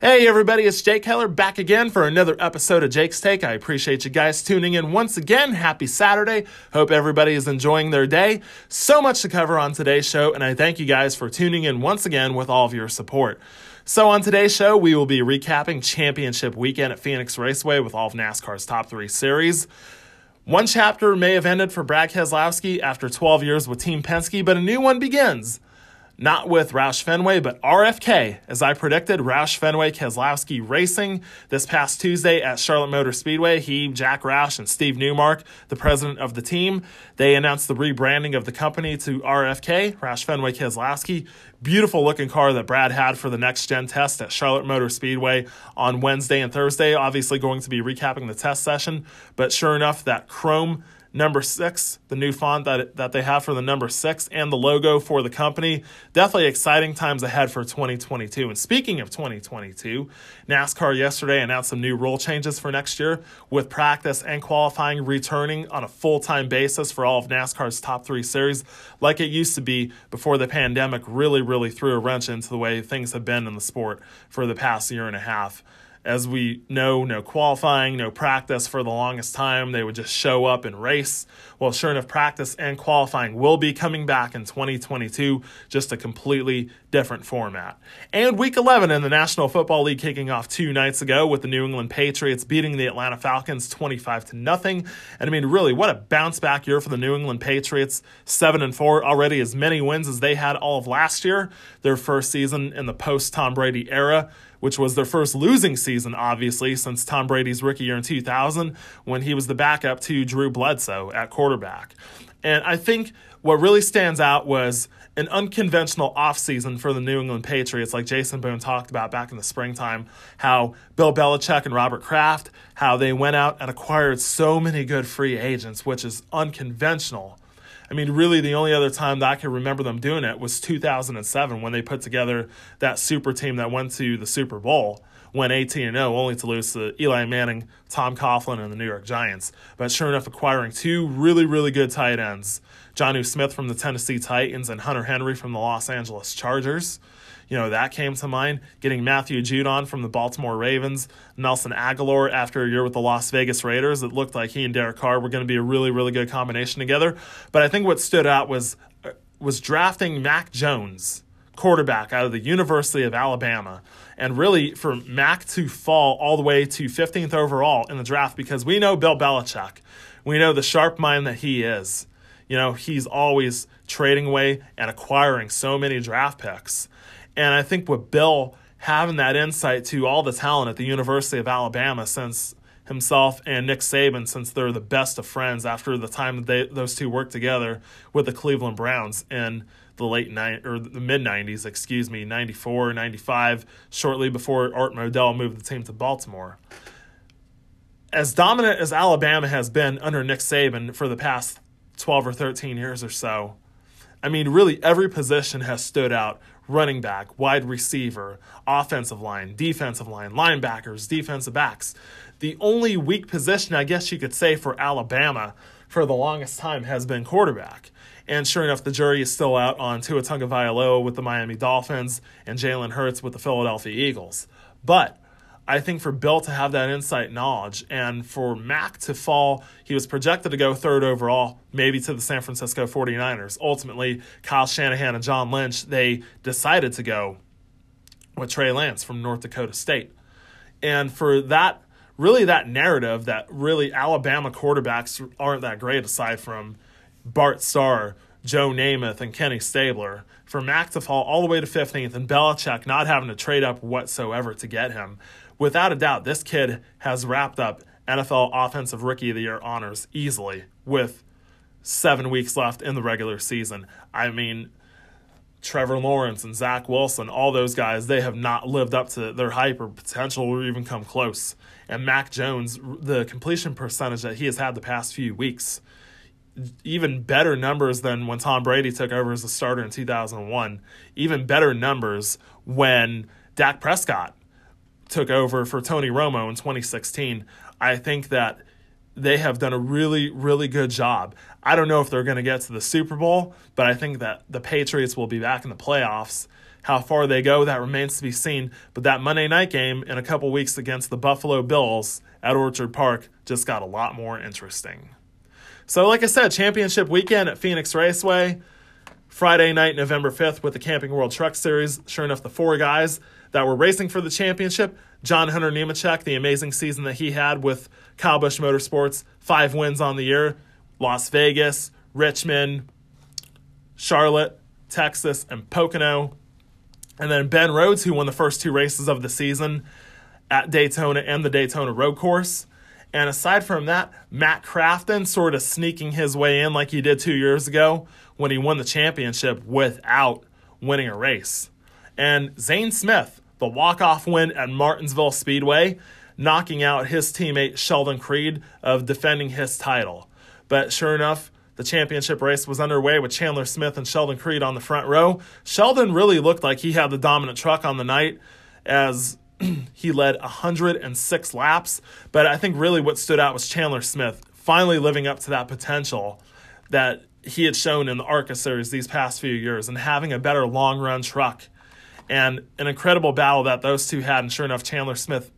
Hey everybody, it's Jake Heller back again for another episode of Jake's Take. I appreciate you guys tuning in once again. Happy Saturday. Hope everybody is enjoying their day. So much to cover on today's show, and I thank you guys for tuning in once again with all of your support. So, on today's show, we will be recapping championship weekend at Phoenix Raceway with all of NASCAR's top three series. One chapter may have ended for Brad Keselowski after 12 years with Team Penske, but a new one begins not with Roush Fenway, but RFK. As I predicted, Roush Fenway Keselowski Racing this past Tuesday at Charlotte Motor Speedway. He, Jack Roush, and Steve Newmark, the president of the team, they announced the rebranding of the company to RFK, Roush Fenway Keselowski. Beautiful looking car that Brad had for the next gen test at Charlotte Motor Speedway on Wednesday and Thursday. Obviously, going to be recapping the test session, but sure enough, that chrome number six, the new font that, that they have for the number six, and the logo for the company. Definitely exciting times ahead for 2022. And speaking of 2022, NASCAR yesterday announced some new rule changes for next year with practice and qualifying returning on a full time basis for all of NASCAR's top three series, like it used to be before the pandemic really, really threw a wrench into the way things have been in the sport for the past year and a half as we know, no qualifying, no practice for the longest time. They would just show up and race. Well, sure enough, practice and qualifying will be coming back in 2022, just a completely different format. And week 11 in the National Football League kicking off two nights ago with the New England Patriots beating the Atlanta Falcons 25 to nothing. And I mean, really, what a bounce back year for the New England Patriots. 7 and 4 already as many wins as they had all of last year, their first season in the post Tom Brady era which was their first losing season, obviously, since Tom Brady's rookie year in 2000 when he was the backup to Drew Bledsoe at quarterback. And I think what really stands out was an unconventional offseason for the New England Patriots, like Jason Boone talked about back in the springtime, how Bill Belichick and Robert Kraft, how they went out and acquired so many good free agents, which is unconventional I mean, really, the only other time that I can remember them doing it was 2007 when they put together that super team that went to the Super Bowl, went 18 0, only to lose to Eli Manning, Tom Coughlin, and the New York Giants. But sure enough, acquiring two really, really good tight ends Jonnu Smith from the Tennessee Titans and Hunter Henry from the Los Angeles Chargers you know, that came to mind. Getting Matthew Judon from the Baltimore Ravens, Nelson Agholor after a year with the Las Vegas Raiders. It looked like he and Derek Carr were going to be a really, really good combination together. But I think what stood out was uh, was drafting Mac Jones, quarterback out of the University of Alabama. And really, for Mac to fall all the way to 15th overall in the draft, because we know Bill Belichick. We know the sharp mind that he is. You know, he's always trading away and acquiring so many draft picks. And I think with Bill having that insight to all the talent at the University of Alabama since himself and Nick Saban, since they're the best of friends after the time that they, those two worked together with the Cleveland Browns in the late night or the mid 90s, excuse me, 94, 95, shortly before Art Modell moved the team to Baltimore. As dominant as Alabama has been under Nick Saban for the past 12 or 13 years or so, I mean, really every position has stood out running back, wide receiver, offensive line, defensive line, linebackers, defensive backs. The only weak position, I guess you could say, for Alabama for the longest time has been quarterback. And sure enough, the jury is still out on Tua Tagovailoa with the Miami Dolphins and Jalen Hurts with the Philadelphia Eagles. But I think for Bill to have that insight knowledge and for Mac to fall, he was projected to go third overall, maybe to the San Francisco 49ers. Ultimately, Kyle Shanahan and John Lynch, they decided to go with Trey Lance from North Dakota State. And for that, really that narrative that really Alabama quarterbacks aren't that great aside from Bart Starr, Joe Namath, and Kenny Stabler. For Mac to fall all the way to 15th and Belichick not having to trade up whatsoever to get him without a doubt, this kid has wrapped up NFL Offensive Rookie of the Year honors easily with seven weeks left in the regular season. I mean, Trevor Lawrence and Zach Wilson, all those guys, they have not lived up to their hype or potential or even come close. And Mac Jones, the completion percentage that he has had the past few weeks, even better numbers than when Tom Brady took over as a starter in 2001, even better numbers when Dak Prescott took over for Tony Romo in 2016, I think that they have done a really, really good job. I don't know if they're going to get to the Super Bowl, but I think that the Patriots will be back in the playoffs How far they go, that remains to be seen. But that Monday night game in a couple weeks against the Buffalo Bills at Orchard Park just got a lot more interesting. So, like I said, championship weekend at Phoenix Raceway. Friday night, November 5th, with the Camping World Truck Series. Sure enough, the four guys that were racing for the championship John Hunter Nemechek, the amazing season that he had with Kyle Busch Motorsports, five wins on the year, Las Vegas, Richmond, Charlotte, Texas, and Pocono. And then Ben Rhodes, who won the first two races of the season at Daytona and the Daytona Road Course. And aside from that, Matt Crafton sort of sneaking his way in like he did two years ago when he won the championship without winning a race. And Zane Smith, the walk-off win at Martinsville Speedway, knocking out his teammate Sheldon Creed of defending his title. But sure enough, the championship race was underway with Chandler Smith and Sheldon Creed on the front row. Sheldon really looked like he had the dominant truck on the night as he led 106 laps. But I think really what stood out was Chandler Smith finally living up to that potential that he had shown in the ARCA series these past few years and having a better long run truck. And an incredible battle that those two had. And sure enough, Chandler Smith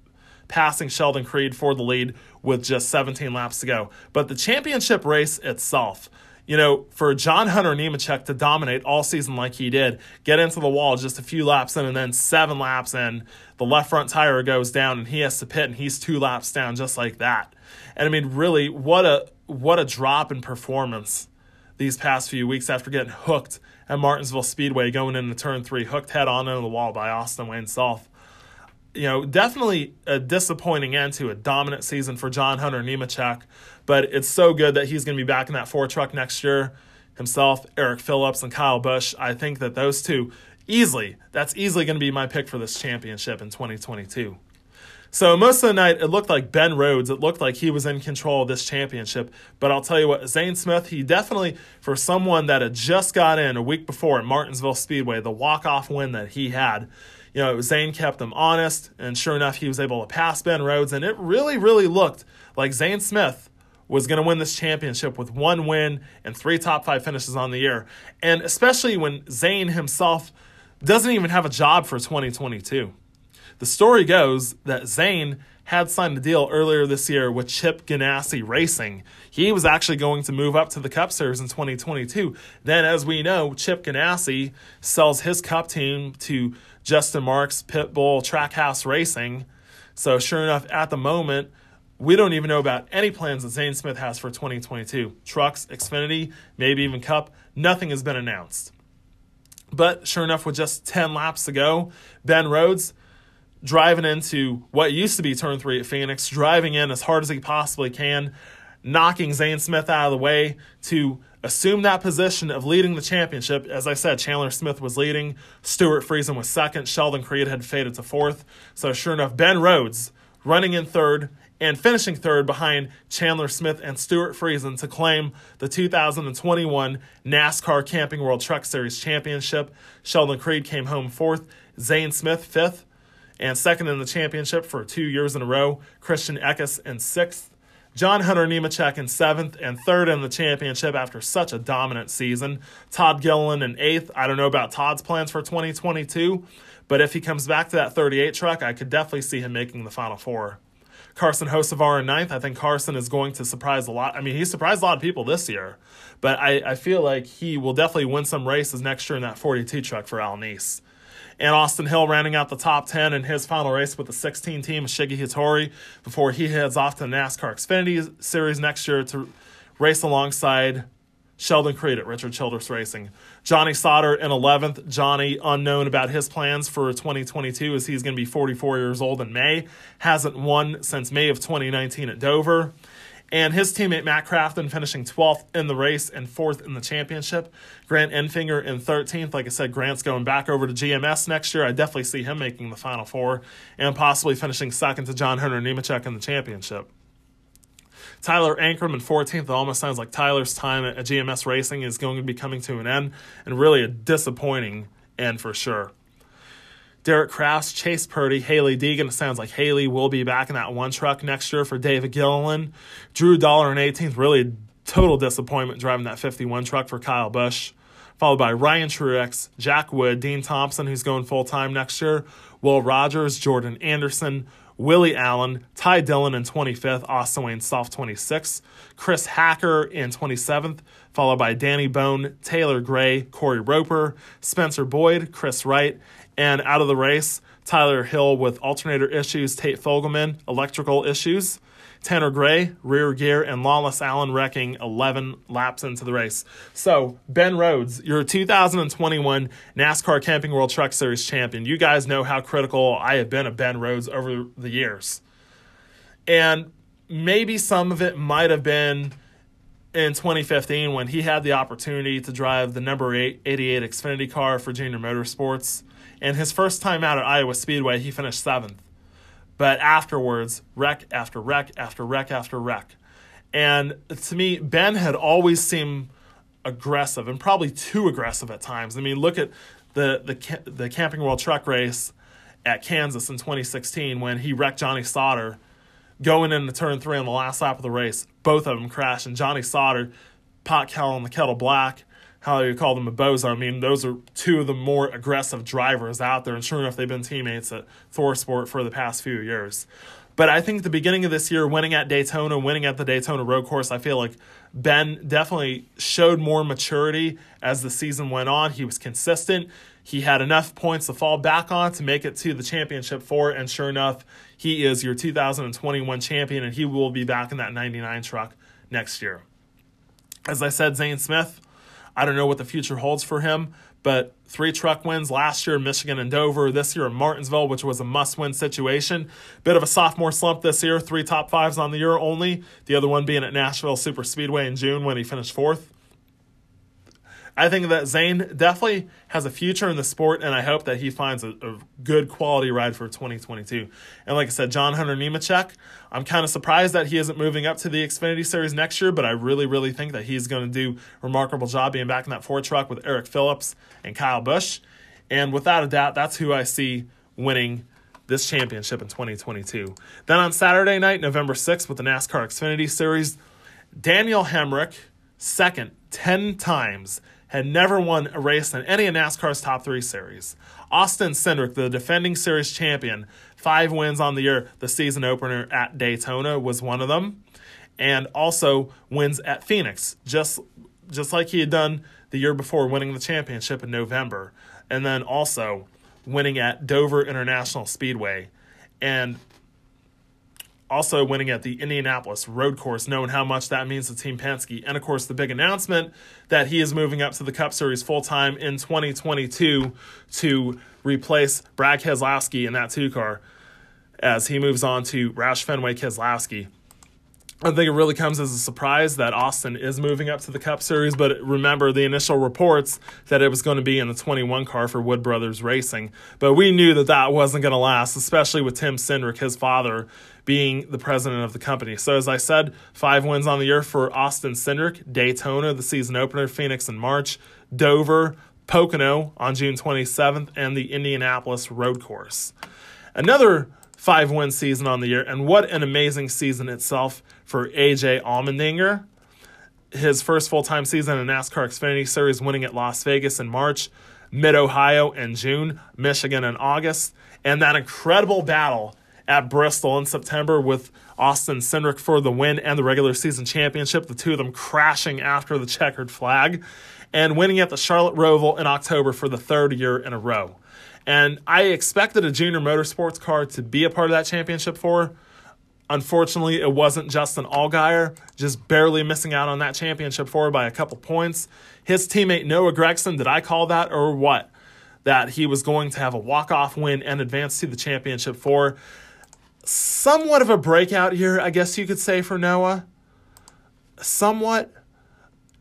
passing Sheldon Creed for the lead with just 17 laps to go. But the championship race itself, you know, for John Hunter Nemechek to dominate all season like he did, get into the wall just a few laps in, and then seven laps in, the left front tire goes down, and he has to pit, and he's two laps down just like that. And I mean, really, what a what a drop in performance these past few weeks after getting hooked at Martinsville Speedway going into turn three, hooked head on into the wall by Austin Wayne Self you know, definitely a disappointing end to a dominant season for John Hunter Nemechek, but it's so good that he's going to be back in that four truck next year. Himself, Eric Phillips, and Kyle Busch. I think that those two easily, that's easily going to be my pick for this championship in 2022. So most of the night, it looked like Ben Rhodes. It looked like he was in control of this championship. But I'll tell you what, Zane Smith, he definitely, for someone that had just got in a week before at Martinsville Speedway, the walk-off win that he had, you know, Zane kept him honest, and sure enough, he was able to pass Ben Rhodes, and it really, really looked like Zane Smith was going to win this championship with one win and three top five finishes on the year. And especially when Zane himself doesn't even have a job for 2022. The story goes that Zane had signed a deal earlier this year with Chip Ganassi Racing. He was actually going to move up to the Cup Series in 2022. Then, as we know, Chip Ganassi sells his Cup team to Justin Marks Pitbull Trackhouse Racing. So, sure enough, at the moment, we don't even know about any plans that Zane Smith has for 2022. Trucks, Xfinity, maybe even Cup, nothing has been announced. But sure enough, with just 10 laps to go, Ben Rhodes driving into what used to be turn three at Phoenix, driving in as hard as he possibly can, knocking Zane Smith out of the way to assume that position of leading the championship. As I said, Chandler Smith was leading, Stewart Friesen was second, Sheldon Creed had faded to fourth. So sure enough, Ben Rhodes running in third and finishing third behind Chandler Smith and Stewart Friesen to claim the 2021 NASCAR Camping World Truck Series Championship. Sheldon Creed came home fourth, Zane Smith fifth, and second in the championship for two years in a row. Christian Eckes in sixth. John Hunter Nemechek in seventh and third in the championship after such a dominant season. Todd Gilliland in eighth. I don't know about Todd's plans for 2022, but if he comes back to that 38 truck, I could definitely see him making the final four. Carson Hocevar in ninth. I think Carson is going to surprise a lot. I mean, he surprised a lot of people this year, but I, I feel like he will definitely win some races next year in that 42 truck for Al Niece and Austin Hill rounding out the top 10 in his final race with the 16 team Shiggy Hattori before he heads off to the NASCAR Xfinity Series next year to race alongside Sheldon Creed at Richard Childress Racing. Johnny Sauter in 11th. Johnny, unknown about his plans for 2022 as he's going to be 44 years old in May. Hasn't won since May of 2019 at Dover and his teammate Matt Crafton finishing 12th in the race and fourth in the championship. Grant Enfinger in 13th. Like I said, Grant's going back over to GMS next year. I definitely see him making the Final Four and possibly finishing second to John Hunter Nemechek in the championship. Tyler Ankrum in 14th. It almost sounds like Tyler's time at GMS Racing is going to be coming to an end, and really a disappointing end for sure. Derek Kraus, Chase Purdy, Hailie Deegan. It sounds like Haley will be back in that one truck next year for David Gilliland. Drew Dollar in 18th, really total disappointment driving that 51 truck for Kyle Busch. followed by Ryan Truex, Jack Wood, Dean Thompson, who's going full time next year, Will Rogers, Jordan Anderson, Willie Allen, Ty Dillon in 25th, Austin Wayne Self 26th, Chris Hacker in 27th, followed by Danny Bohn, Taylor Gray, Corey Roper, Spencer Boyd, Chris Wright, and out of the race, Tyler Hill with alternator issues, Tate Fogleman, electrical issues. Tanner Gray, rear gear, and Lawless Alan wrecking 11 laps into the race. So, Ben Rhodes, your 2021 NASCAR Camping World Truck Series champion. You guys know how critical I have been of Ben Rhodes over the years. And maybe some of it might have been in 2015 when he had the opportunity to drive the number 8 88 Xfinity car for Junior Motorsports. And his first time out at Iowa Speedway, he finished seventh. But afterwards, wreck after wreck after wreck after wreck. And to me, Ben had always seemed aggressive and probably too aggressive at times. I mean, look at the the the Camping World Truck Race at Kansas in 2016 when he wrecked Johnny Sauter going into turn three on the last lap of the race. Both of them crashed, and Johnny Sauter, pot kettle on the kettle black, how do you call them a bozo. I mean, those are two of the more aggressive drivers out there, and sure enough, they've been teammates at ThorSport for the past few years. But I think the beginning of this year, winning at Daytona, winning at the Daytona Road Course, I feel like Ben definitely showed more maturity as the season went on. He was consistent. He had enough points to fall back on to make it to the championship four, and sure enough, he is your 2021 champion, and he will be back in that 99 truck next year. As I said, Zane Smith, I don't know what the future holds for him, but three truck wins last year in Michigan and Dover, this year in Martinsville, which was a must win situation. Bit of a sophomore slump this year, three top fives on the year only, the other one being at Nashville Super Speedway in June when he finished fourth. I think that Zane definitely has a future in the sport, and I hope that he finds a, a good quality ride for 2022. And like I said, John Hunter Nemechek, I'm kind of surprised that he isn't moving up to the Xfinity Series next year, but I really, really think that he's going to do a remarkable job being back in that Ford truck with Eric Phillips and Kyle Busch. And without a doubt, that's who I see winning this championship in 2022. Then on Saturday night, November 6th, with the NASCAR Xfinity Series, Daniel Hemric, second 10 times had never won a race in any of NASCAR's top three series. Austin Cindric, the defending series champion, five wins on the year, the season opener at Daytona was one of them, and also wins at Phoenix, just just like he had done the year before, winning the championship in November, and then also winning at Dover International Speedway. And also winning at the Indianapolis road course, knowing how much that means to Team Penske. And of course, the big announcement that he is moving up to the Cup Series full time in 2022 to replace Brad Keselowski in that two car as he moves on to Roush Fenway Keselowski. I think it really comes as a surprise that Austin is moving up to the Cup Series, but remember the initial reports that it was going to be in the 21 car for Wood Brothers Racing. But we knew that that wasn't going to last, especially with Tim Cindric, his father, being the president of the company. So, as I said, five wins on the year for Austin Cindric, Daytona, the season opener, Phoenix in March, Dover, Pocono on June 27th, and the Indianapolis road course. Another five win season on the year, and what an amazing season itself for AJ Allmendinger. His first full time season in NASCAR Xfinity Series, winning at Las Vegas in March, Mid Ohio in June, Michigan in August, and that incredible battle at Bristol in September with Austin Cindric for the win and the regular season championship, the two of them crashing after the checkered flag, and winning at the Charlotte Roval in October for the third year in a row. And I expected a junior motorsports car to be a part of that championship for. Unfortunately, it wasn't Justin Allgaier, just barely missing out on that championship for by a couple points. His teammate Noah Gragson, did I call that or what? That he was going to have a walk-off win and advance to the championship for. Somewhat of a breakout here, I guess you could say, for Noah. Somewhat.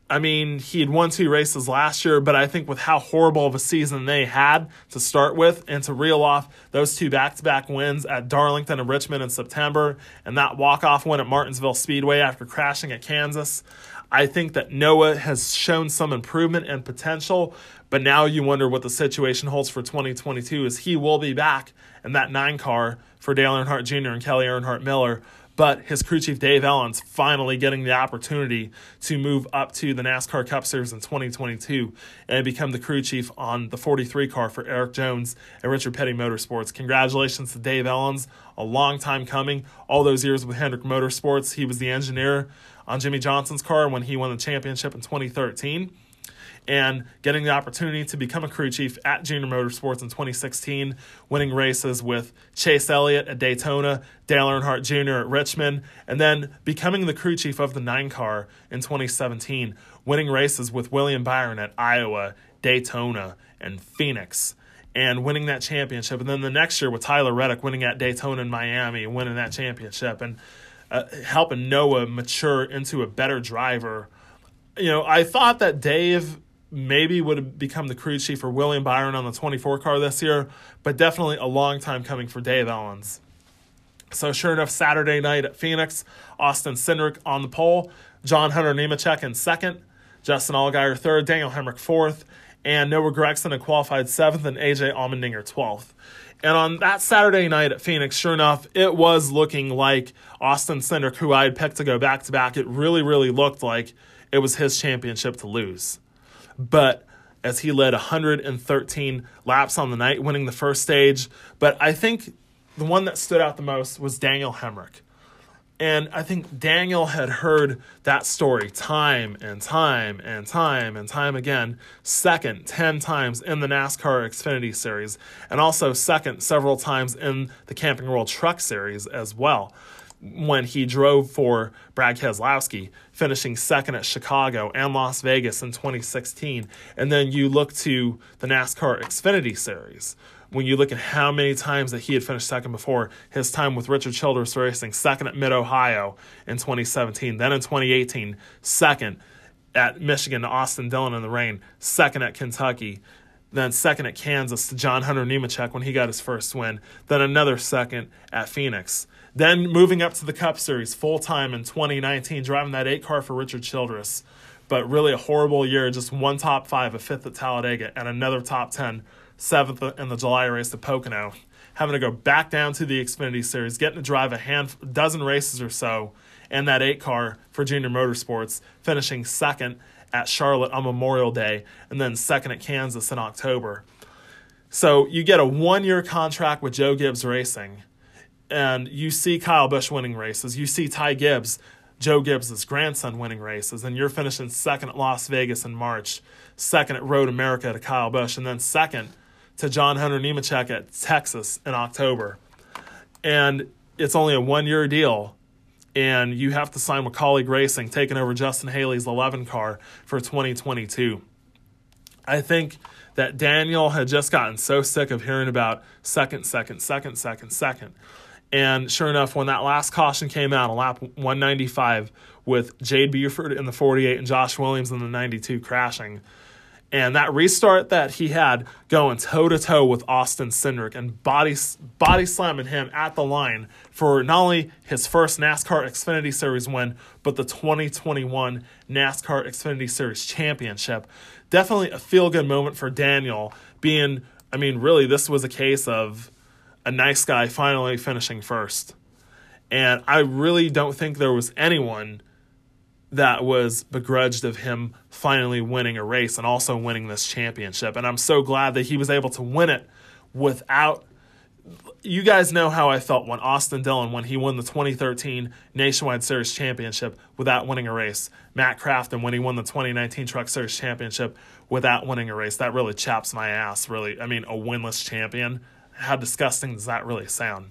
I mean, he had won two races last year, but I think with how horrible of a season they had to start with and to reel off those two back to back wins at Darlington and Richmond in September and that walk off win at Martinsville Speedway after crashing at Kansas, I think that Noah has shown some improvement and potential, but now you wonder what the situation holds for 2022 as he will be back in that nine car for Dale Earnhardt Jr. and Kelly Earnhardt Miller but his crew chief Dave Elenz finally getting the opportunity to move up to the NASCAR Cup Series in 2022 and become the crew chief on the 43 car for Erik Jones and Richard Petty Motorsports. Congratulations to Dave Elenz, a long time coming. All those years with Hendrick Motorsports, he was the engineer on Jimmie Johnson's car when he won the championship in 2013 and getting the opportunity to become a crew chief at Junior Motorsports in 2016, winning races with Chase Elliott at Daytona, Dale Earnhardt Jr. at Richmond, and then becoming the crew chief of the nine car in 2017, winning races with William Byron at Iowa, Daytona, and Phoenix. And winning that championship, and then the next year with Tyler Reddick winning at Daytona and Miami, winning that championship, and uh, helping Noah mature into a better driver. You know, I thought that Dave maybe would have become the crew chief for William Byron on the 24 car this year, but definitely a long time coming for Dave Elenz. So sure enough, Saturday night at Phoenix, Austin Cindric on the pole, John Hunter Nemechek in second, Justin Allgaier third, Daniel Hemric fourth, and Noah Gragson had qualified seventh, and AJ Allmendinger twelfth. And on that Saturday night at Phoenix, sure enough, it was looking like Austin Cindric, who I had picked to go back to back, it really, really looked like it was his championship to lose but as he led 113 laps on the night, winning the first stage. But I think the one that stood out the most was Daniel Hemric. And I think Daniel had heard that story time and time and time and time again, second 10 times in the NASCAR Xfinity Series, and also second several times in the Camping World Truck Series as well when he drove for Brad Keselowski, finishing second at Chicago and Las Vegas in 2016. And then you look to the NASCAR Xfinity Series. When you look at how many times that he had finished second before, his time with Richard Childress Racing, second at Mid Ohio in 2017, then in 2018, second at Michigan to Austin Dillon in the rain, second at Kentucky, then second at Kansas to John Hunter Nemechek when he got his first win, then another second at Phoenix. Then moving up to the Cup Series full time in 2019, driving that eight car for Richard Childress. But really a horrible year, just one top five, a fifth at Talladega, and another top 10, seventh in the July race at Pocono. Having to go back down to the Xfinity Series, getting to drive a hand, dozen races or so in that eight car for Junior Motorsports, finishing second at Charlotte on Memorial Day, and then second at Kansas in October. So you get a one year contract with Joe Gibbs Racing and you see Kyle Busch winning races, you see Ty Gibbs, Joe Gibbs' grandson, winning races, and you're finishing second at Las Vegas in March, second at Road America to Kyle Busch, and then second to John Hunter Nemechek at Texas in October. And it's only a one year deal, and you have to sign with Kaulig Racing, taking over Justin Haley's 11 car for 2022. I think that Daniel had just gotten so sick of hearing about second, second, second, second, second and sure enough, when that last caution came out on lap 195 with Jade Buford in the 48 and Josh Williams in the 92 crashing, and that restart that he had going toe to toe with Austin Cindric and body body slamming him at the line for not only his first NASCAR Xfinity Series win, but the 2021 NASCAR Xfinity Series championship. Definitely a feel good moment for Daniel. Being, I mean, really, this was a case of a nice guy finally finishing first. And I really don't think there was anyone that was begrudged of him finally winning a race and also winning this championship. And I'm so glad that he was able to win it without. You guys know how I felt when Austin Dillon, when he won the 2013 Nationwide Series Championship without winning a race. Matt Crafton, when he won the 2019 Truck Series Championship without winning a race. That really chaps my ass, really. I mean, a winless champion how disgusting does that really sound?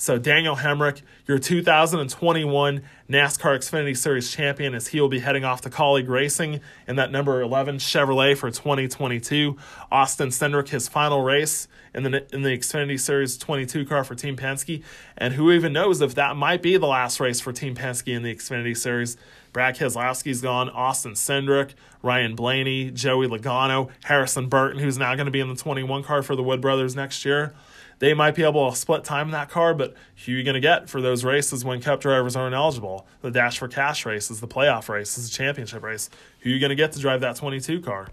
So, Daniel Hemric, your 2021 NASCAR Xfinity Series champion, as he will be heading off to Kaulig Racing in that number 11 Chevrolet for 2022. Austin Cindric, his final race in the, in the Xfinity Series 22 car for Team Penske. And who even knows if that might be the last race for Team Penske in the Xfinity Series. Brad Keselowski's gone, Austin Cindric, Ryan Blaney, Joey Logano, Harrison Burton, who's now going to be in the 21 car for the Wood Brothers next year they might be able to split time in that car, but who are you going to get for those races when cup drivers aren't eligible? The Dash for Cash races, the playoff races, the championship race. Who are you going to get to drive that 22 car?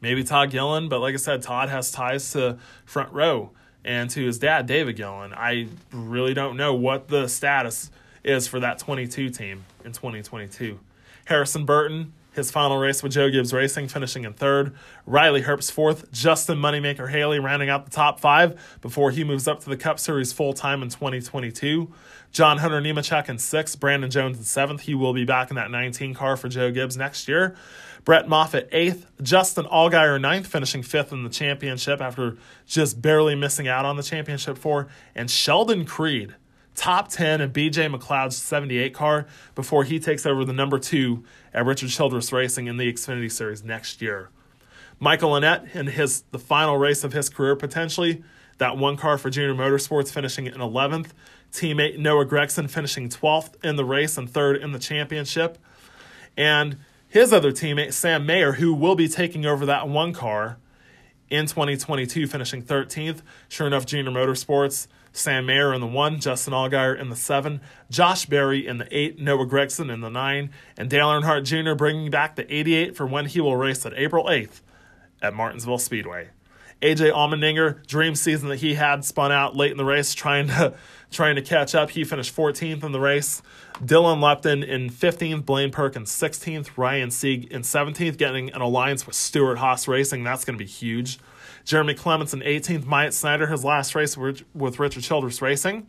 Maybe Todd Gillen, but like I said, Todd has ties to front row. and to his dad, David Gillen. I really don't know what the status is for that 22 team in 2022. Harrison Burton, his final race with Joe Gibbs Racing, finishing in third. Riley Herbst fourth. Justin Moneymaker Haley rounding out the top five before he moves up to the Cup Series full time in 2022. John Hunter Nemechek in sixth. Brandon Jones in seventh. He will be back in that 19 car for Joe Gibbs next year. Brett Moffitt eighth. Justin Allgaier ninth, finishing fifth in the championship after just barely missing out on the championship four. And Sheldon Creed top 10 in BJ McLeod's 78 car before he takes over the number two at Richard Childress Racing in the Xfinity Series next year. Michael Annett in his the final race of his career potentially, that one car for Junior Motorsports finishing in 11th. Teammate Noah Gragson finishing 12th in the race and third in the championship. And his other teammate, Sam Mayer, who will be taking over that one car in 2022, finishing 13th. Sure enough, Junior Motorsports Sam Mayer in the one, Justin Allgaier in the seven, Josh Berry in the eight, Noah Gragson in the nine, and Dale Earnhardt Jr. bringing back the 88 for when he will race at April 8th at Martinsville Speedway. AJ Allmendinger, dream season that he had spun out late in the race, trying to trying to catch up. He finished 14th in the race. Dylan Lupton in 15th, Blaine Perkins 16th, Ryan Sieg in 17th, getting an alliance with Stewart Haas Racing. That's going to be huge. Jeremy Clements in 18th. Myatt Snider, his last race with Richard Childress Racing.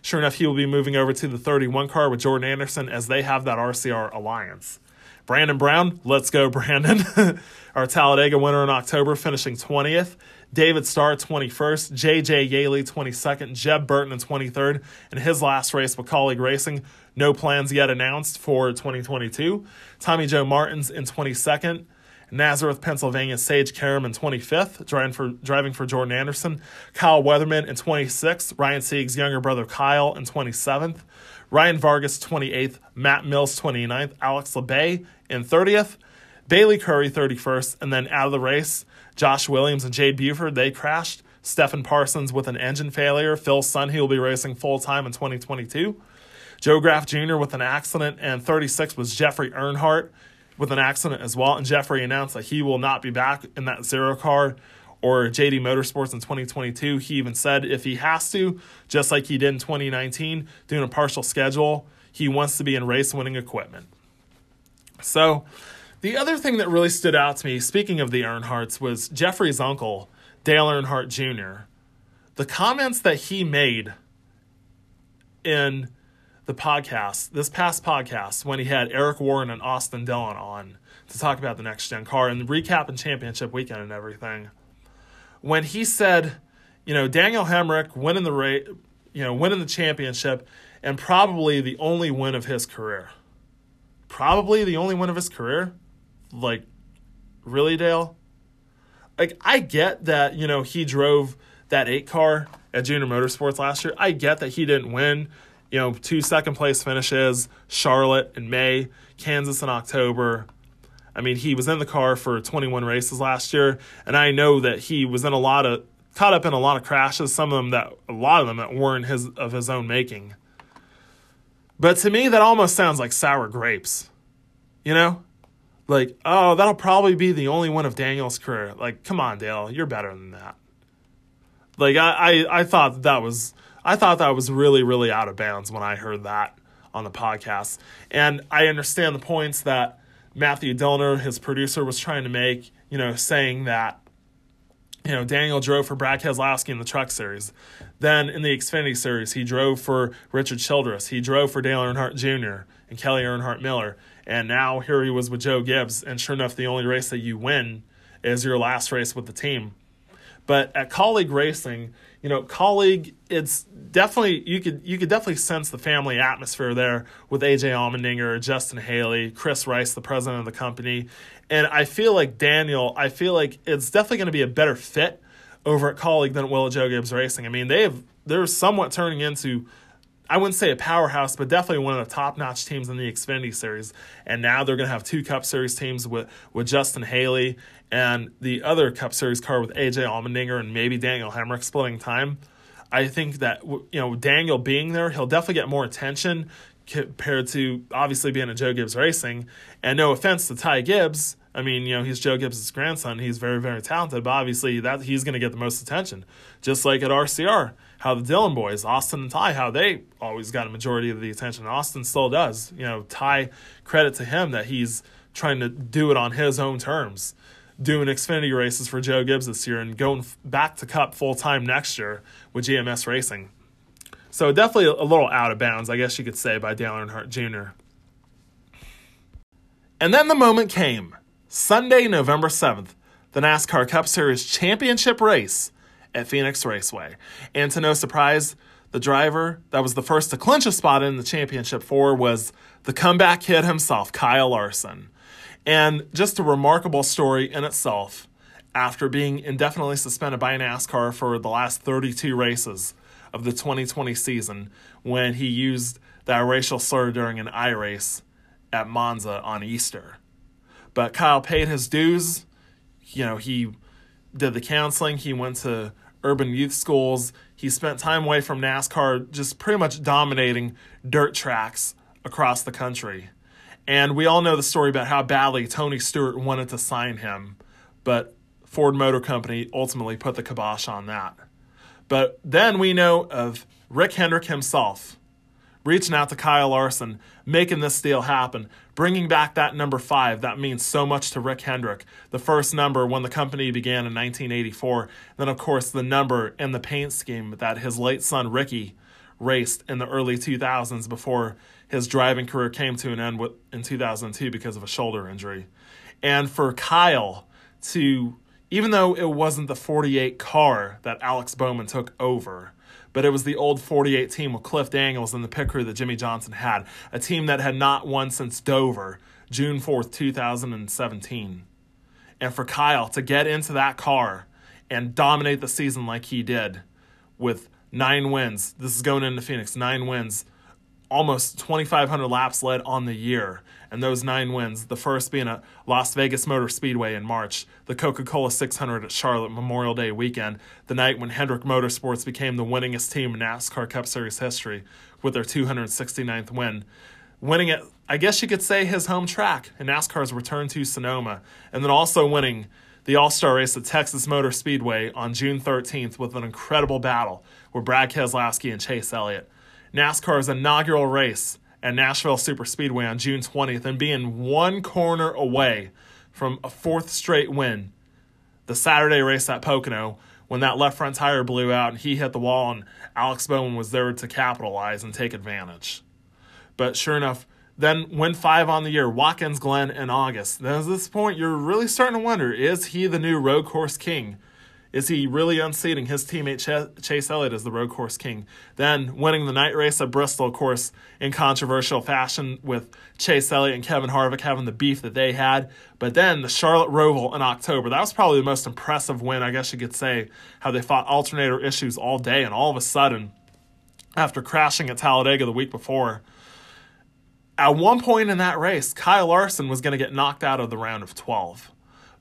Sure enough, he will be moving over to the 31 car with Jordan Anderson as they have that RCR alliance. Brandon Brown, let's go, Brandon. Our Talladega winner in October, finishing 20th. David Starr, 21st. JJ Yeley, 22nd. Jeb Burton in 23rd. And his last race with Kaulig Racing. No plans yet announced for 2022. Tommy Joe Martins in 22nd. Nazareth, Pennsylvania, Sage Karam in 25th, driving for, driving for Jordan Anderson. Kyle Weatherman in 26th. Ryan Sieg's younger brother Kyle in 27th. Ryan Vargas 28th. Matt Mills 29th. Alex Labbé in 30th. Bayley Currey 31st. And then out of the race, Josh Williams and Jade Buford, they crashed. Stefan Parsons with an engine failure. Phil Sunhe will be racing full time in 2022. Joe Graf Jr. with an accident, and 36 was Jeffrey Earnhardt with an accident as well. And Jeffrey announced that he will not be back in that zero car or JD Motorsports in 2022. He even said if he has to, just like he did in 2019, doing a partial schedule, he wants to be in race winning equipment. So, the other thing that really stood out to me, speaking of the Earnhardts, was Jeffrey's uncle, Dale Earnhardt Jr. The comments that he made in the podcast, this past podcast, when he had Eric Warren and Austin Dillon on to talk about the next gen car and recap and championship weekend and everything. When he said, you know, Daniel Hemric winning the race, you know, winning the championship, and probably the only win of his career. Probably the only win of his career. Like, really, Dale? Like, I get that, you know, he drove that eight car at Junior Motorsports last year. I get that he didn't win you know, two second place finishes, Charlotte in May, Kansas in October. I mean, he was in the car for 21 races last year, and I know that he was in a lot of caught up in a lot of crashes, some of them that a lot of them that weren't his of his own making. But to me that almost sounds like sour grapes. You know? Like, oh, that'll probably be the only one of Daniel's career. Like, come on, Dale, you're better than that. Like I, I, I thought that was I thought that was really, really out of bounds when I heard that on the podcast. And I understand the points that Matthew Dillner, his producer, was trying to make, you know, saying that, you know, Daniel drove for Brad Keselowski in the truck series. Then in the Xfinity series, he drove for Richard Childress. He drove for Dale Earnhardt Jr. and Kelly Earnhardt Miller. And now here he was with Joe Gibbs. And sure enough, the only race that you win is your last race with the team. But at Kaulig Racing, you know, Kaulig, it's definitely you could you could definitely sense the family atmosphere there with AJ Allmendinger, Justin Haley, Chris Rice, the president of the company, and I feel like Daniel. I feel like it's definitely going to be a better fit over at Kaulig than will Joe Gibbs Racing. I mean, they have they're somewhat turning into. I wouldn't say a powerhouse, but definitely one of the top notch teams in the Xfinity Series. And now they're going to have two Cup Series teams with, with Justin Haley and the other Cup Series car with AJ Allmendinger and maybe Daniel Hemric splitting time. I think that you know Daniel being there, he'll definitely get more attention. compared to obviously being a Joe Gibbs Racing. And no offense to Ty Gibbs, I mean, you know, he's Joe Gibbs' grandson. He's very, very talented, but obviously that he's going to get the most attention. Just like at RCR, how the Dillon boys, Austin and Ty, how they always got a majority of the attention. Austin still does. You know, Ty, credit to him that he's trying to do it on his own terms, doing Xfinity races for Joe Gibbs this year and going back to Cup full time next year with GMS Racing. So definitely a little out of bounds, I guess you could say, by Dale Earnhardt Jr. And then the moment came. Sunday, November 7th, the NASCAR Cup Series championship race at Phoenix Raceway. And to no surprise, the driver that was the first to clinch a spot in the championship four was the comeback kid himself, Kyle Larson. And just a remarkable story in itself. After being indefinitely suspended by NASCAR for the last 32 races of the 2020 season, when he used that racial slur during an I race at Monza on Easter. But Kyle paid his dues. You know, he did the counseling, he went to urban youth schools. He spent time away from NASCAR, just pretty much dominating dirt tracks across the country. And we all know the story about how badly Tony Stewart wanted to sign him, but Ford Motor Company ultimately put the kibosh on that. But then we know of Rick Hendrick himself reaching out to Kyle Larson, making this deal happen, bringing back that number five. That means so much to Rick Hendrick, the first number when the company began in 1984. Then, of course, the number in the paint scheme that his late son Ricky raced in the early 2000s before his driving career came to an end in 2002 because of a shoulder injury. And for Kyle to, even though it wasn't the 48 car that Alex Bowman took over, but it was the old 48 team with Cliff Daniels and the pit crew that Jimmie Johnson had, a team that had not won since Dover, June 4th, 2017. And for Kyle to get into that car and dominate the season like he did with nine wins, this is going into Phoenix, nine wins, almost 2,500 laps led on the year, and those nine wins, the first being at Las Vegas Motor Speedway in March, the Coca Cola 600 at Charlotte Memorial Day weekend, the night when Hendrick Motorsports became the winningest team in NASCAR Cup Series history with their 269th win. Winning at, I guess you could say, his home track in NASCAR's return to Sonoma, and then also winning the All Star race at Texas Motor Speedway on June 13th with an incredible battle with Brad Keselowski and Chase Elliott. NASCAR's inaugural race at Nashville Superspeedway on June 20th and being one corner away from a fourth straight win. The Saturday race at Pocono, when that left front tire blew out and he hit the wall, and Alex Bowman was there to capitalize and take advantage. But sure enough, then win five on the year, Watkins Glen in August. Then at this point, you're really starting to wonder is he the new road course king? Is he really unseating his teammate Ch- Chase Elliott as the road course king? Then winning the night race at Bristol, of course, in controversial fashion with Chase Elliott and Kevin Harvick having the beef that they had. But then the Charlotte Roval in October. That was probably the most impressive win, I guess you could say, how they fought alternator issues all day. And all of a sudden, after crashing at Talladega the week before, at one point in that race, Kyle Larson was going to get knocked out of the round of 12.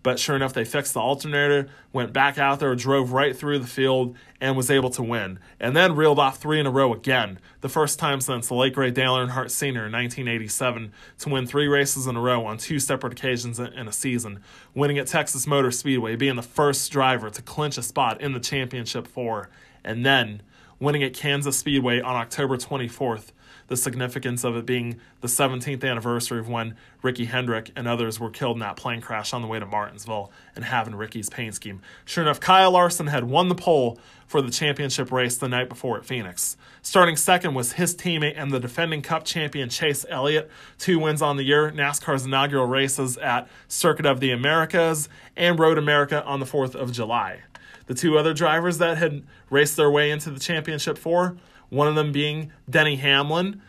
But sure enough, they fixed the alternator, went back out there, drove right through the field, and was able to win. And then reeled off three in a row again, the first time since the late great Dale Earnhardt Sr. in 1987 to win three races in a row on two separate occasions in a season, winning at Texas Motor Speedway, being the first driver to clinch a spot in the championship four, and then winning at Kansas Speedway on October 24th the significance of it being the 17th anniversary of when Ricky Hendrick and others were killed in that plane crash on the way to Martinsville and having Ricky's paint scheme. Sure enough, Kyle Larson had won the pole for the championship race the night before at Phoenix. Starting second was his teammate and the defending Cup champion Chase Elliott, two wins on the year, NASCAR's inaugural races at Circuit of the Americas and Road America on the 4th of July. The two other drivers that had raced their way into the championship four one of them being Denny Hamlin.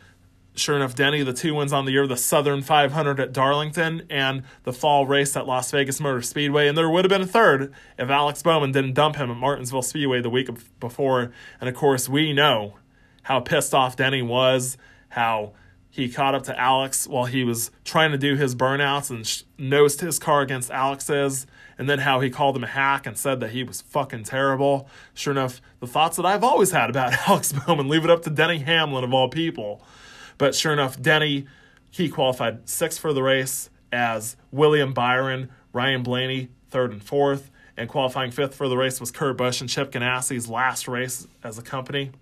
Sure enough, Denny, the two wins on the year, the Southern 500 at Darlington and the fall race at Las Vegas Motor Speedway. And there would have been a third if Alex Bowman didn't dump him at Martinsville Speedway the week before. And of course, we know how pissed off Denny was, how he caught up to Alex while he was trying to do his burnouts and sh- nosed his car against Alex's, and then how he called him a hack and said that he was fucking terrible. Sure enough, the thoughts that I've always had about Alex Bowman leave it up to Denny Hamlin of all people. But sure enough, Denny, he qualified sixth for the race as William Byron, Ryan Blaney, third and fourth. And qualifying fifth for the race was Kurt Busch and Chip Ganassi's last race as a company.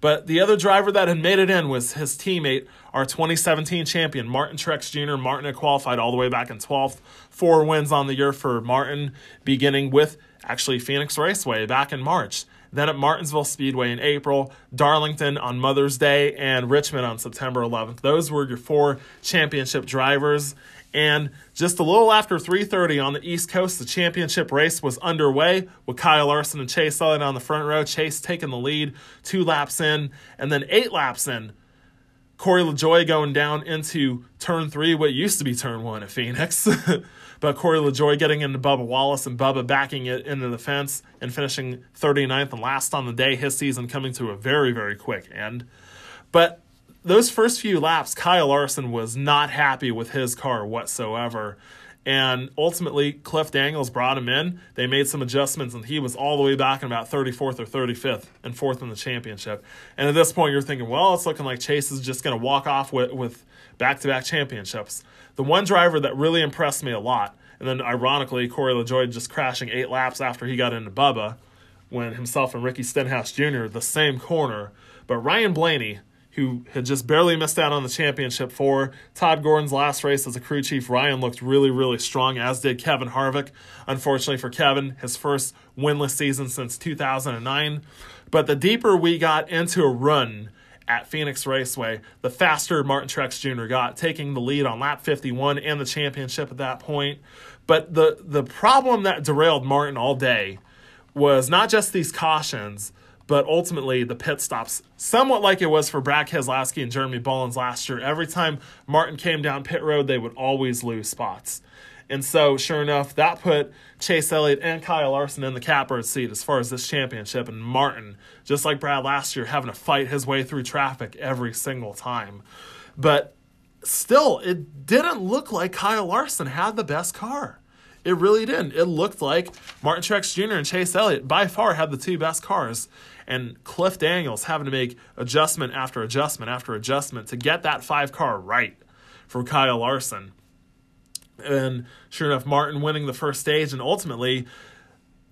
But the other driver that had made it in was his teammate, our 2017 champion, Martin Truex Jr. Martin had qualified all the way back in 12th. Four wins on the year for Martin, beginning with actually Phoenix Raceway back in March. Then at Martinsville Speedway in April, Darlington on Mother's Day, and Richmond on September 11th. Those were your four championship drivers. And just a little after 3:30 on the East Coast, the championship race was underway with Kyle Larson and Chase Elliott on the front row. Chase taking the lead, two laps in, and then eight laps in. Corey LaJoie going down into turn three, what used to be turn one at Phoenix. but Corey LaJoie getting into Bubba Wallace and Bubba backing it into the fence and finishing 39th and last on the day, his season coming to a very, very quick end. But those first few laps, Kyle Larson was not happy with his car whatsoever. And ultimately, Cliff Daniels brought him in. They made some adjustments, and he was all the way back in about 34th or 35th and fourth in the championship. And at this point, you're thinking, well, it's looking like Chase is just going to walk off with, back-to-back championships. The one driver that really impressed me a lot, and then ironically, Corey LaJoie just crashing eight laps after he got into Bubba, when himself and Ricky Stenhouse Jr. the same corner. But Ryan Blaney – who had just barely missed out on the championship for Todd Gordon's last race as a crew chief. Ryan looked really, really strong, as did Kevin Harvick. Unfortunately for Kevin, his first winless season since 2009. But the deeper we got into a run at Phoenix Raceway, the faster Martin Truex Jr. got, taking the lead on lap 51 and the championship at that point. But the, the problem that derailed Martin all day was not just these cautions – but ultimately the pit stops somewhat like it was for Brad Keselowski and Jeremy Bullins last year. Every time Martin came down pit road, they would always lose spots. And so, sure enough, that put Chase Elliott and Kyle Larson in the catbird seat as far as this championship. And Martin, just like Brad last year, having to fight his way through traffic every single time. But still, it didn't look like Kyle Larson had the best car. It really didn't. It looked like Martin Truex Jr. and Chase Elliott by far had the two best cars and Cliff Daniels having to make adjustment after adjustment after adjustment to get that five car right for Kyle Larson. And sure enough, Martin winning the first stage, and ultimately,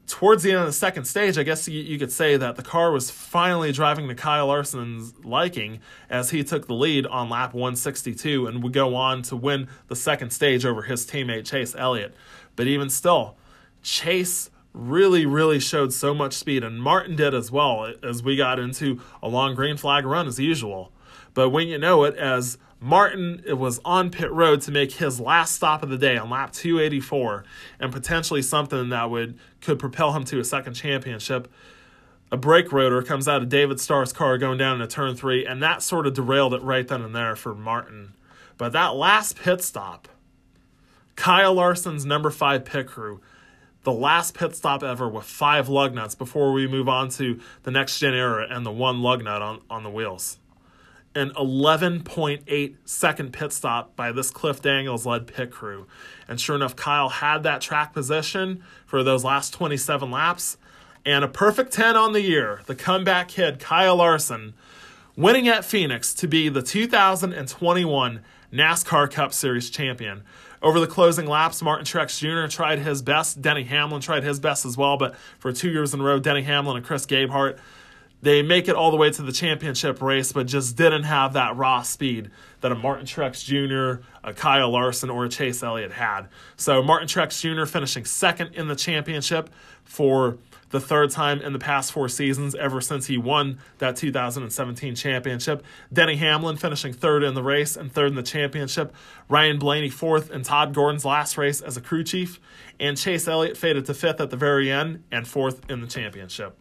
towards the end of the second stage, I guess you, could say that the car was finally driving to Kyle Larson's liking as he took the lead on lap 162 and would go on to win the second stage over his teammate Chase Elliott. But even still, Chase really, really showed so much speed, and Martin did as well as we got into a long green flag run as usual. But when you know it, as Martin it was on pit road to make his last stop of the day on lap 284, and potentially something that would could propel him to a second championship. A brake rotor comes out of David Starr's car going down into turn three, and that sort of derailed it right then and there for Martin. But that last pit stop, Kyle Larson's number five pit crew, the last pit stop ever with five lug nuts before we move on to the next gen era and the one lug nut on, on the wheels. An 11.8 second pit stop by this Cliff Daniels led pit crew. And sure enough, Kyle had that track position for those last 27 laps. And a perfect 10 on the year, the comeback kid, Kyle Larson, winning at Phoenix to be the 2021 NASCAR Cup Series champion. Over the closing laps, Martin Truex Jr. tried his best. Denny Hamlin tried his best as well, but for two years in a row, Denny Hamlin and Chris Gabehart, they make it all the way to the championship race, but just didn't have that raw speed that a Martin Truex Jr., a Kyle Larson, or a Chase Elliott had. So Martin Truex Jr. finishing second in the championship for the third time in the past four seasons ever since he won that 2017 championship. Denny Hamlin finishing third in the race and third in the championship. Ryan Blaney fourth in Todd Gordon's last race as a crew chief. And Chase Elliott faded to fifth at the very end and fourth in the championship.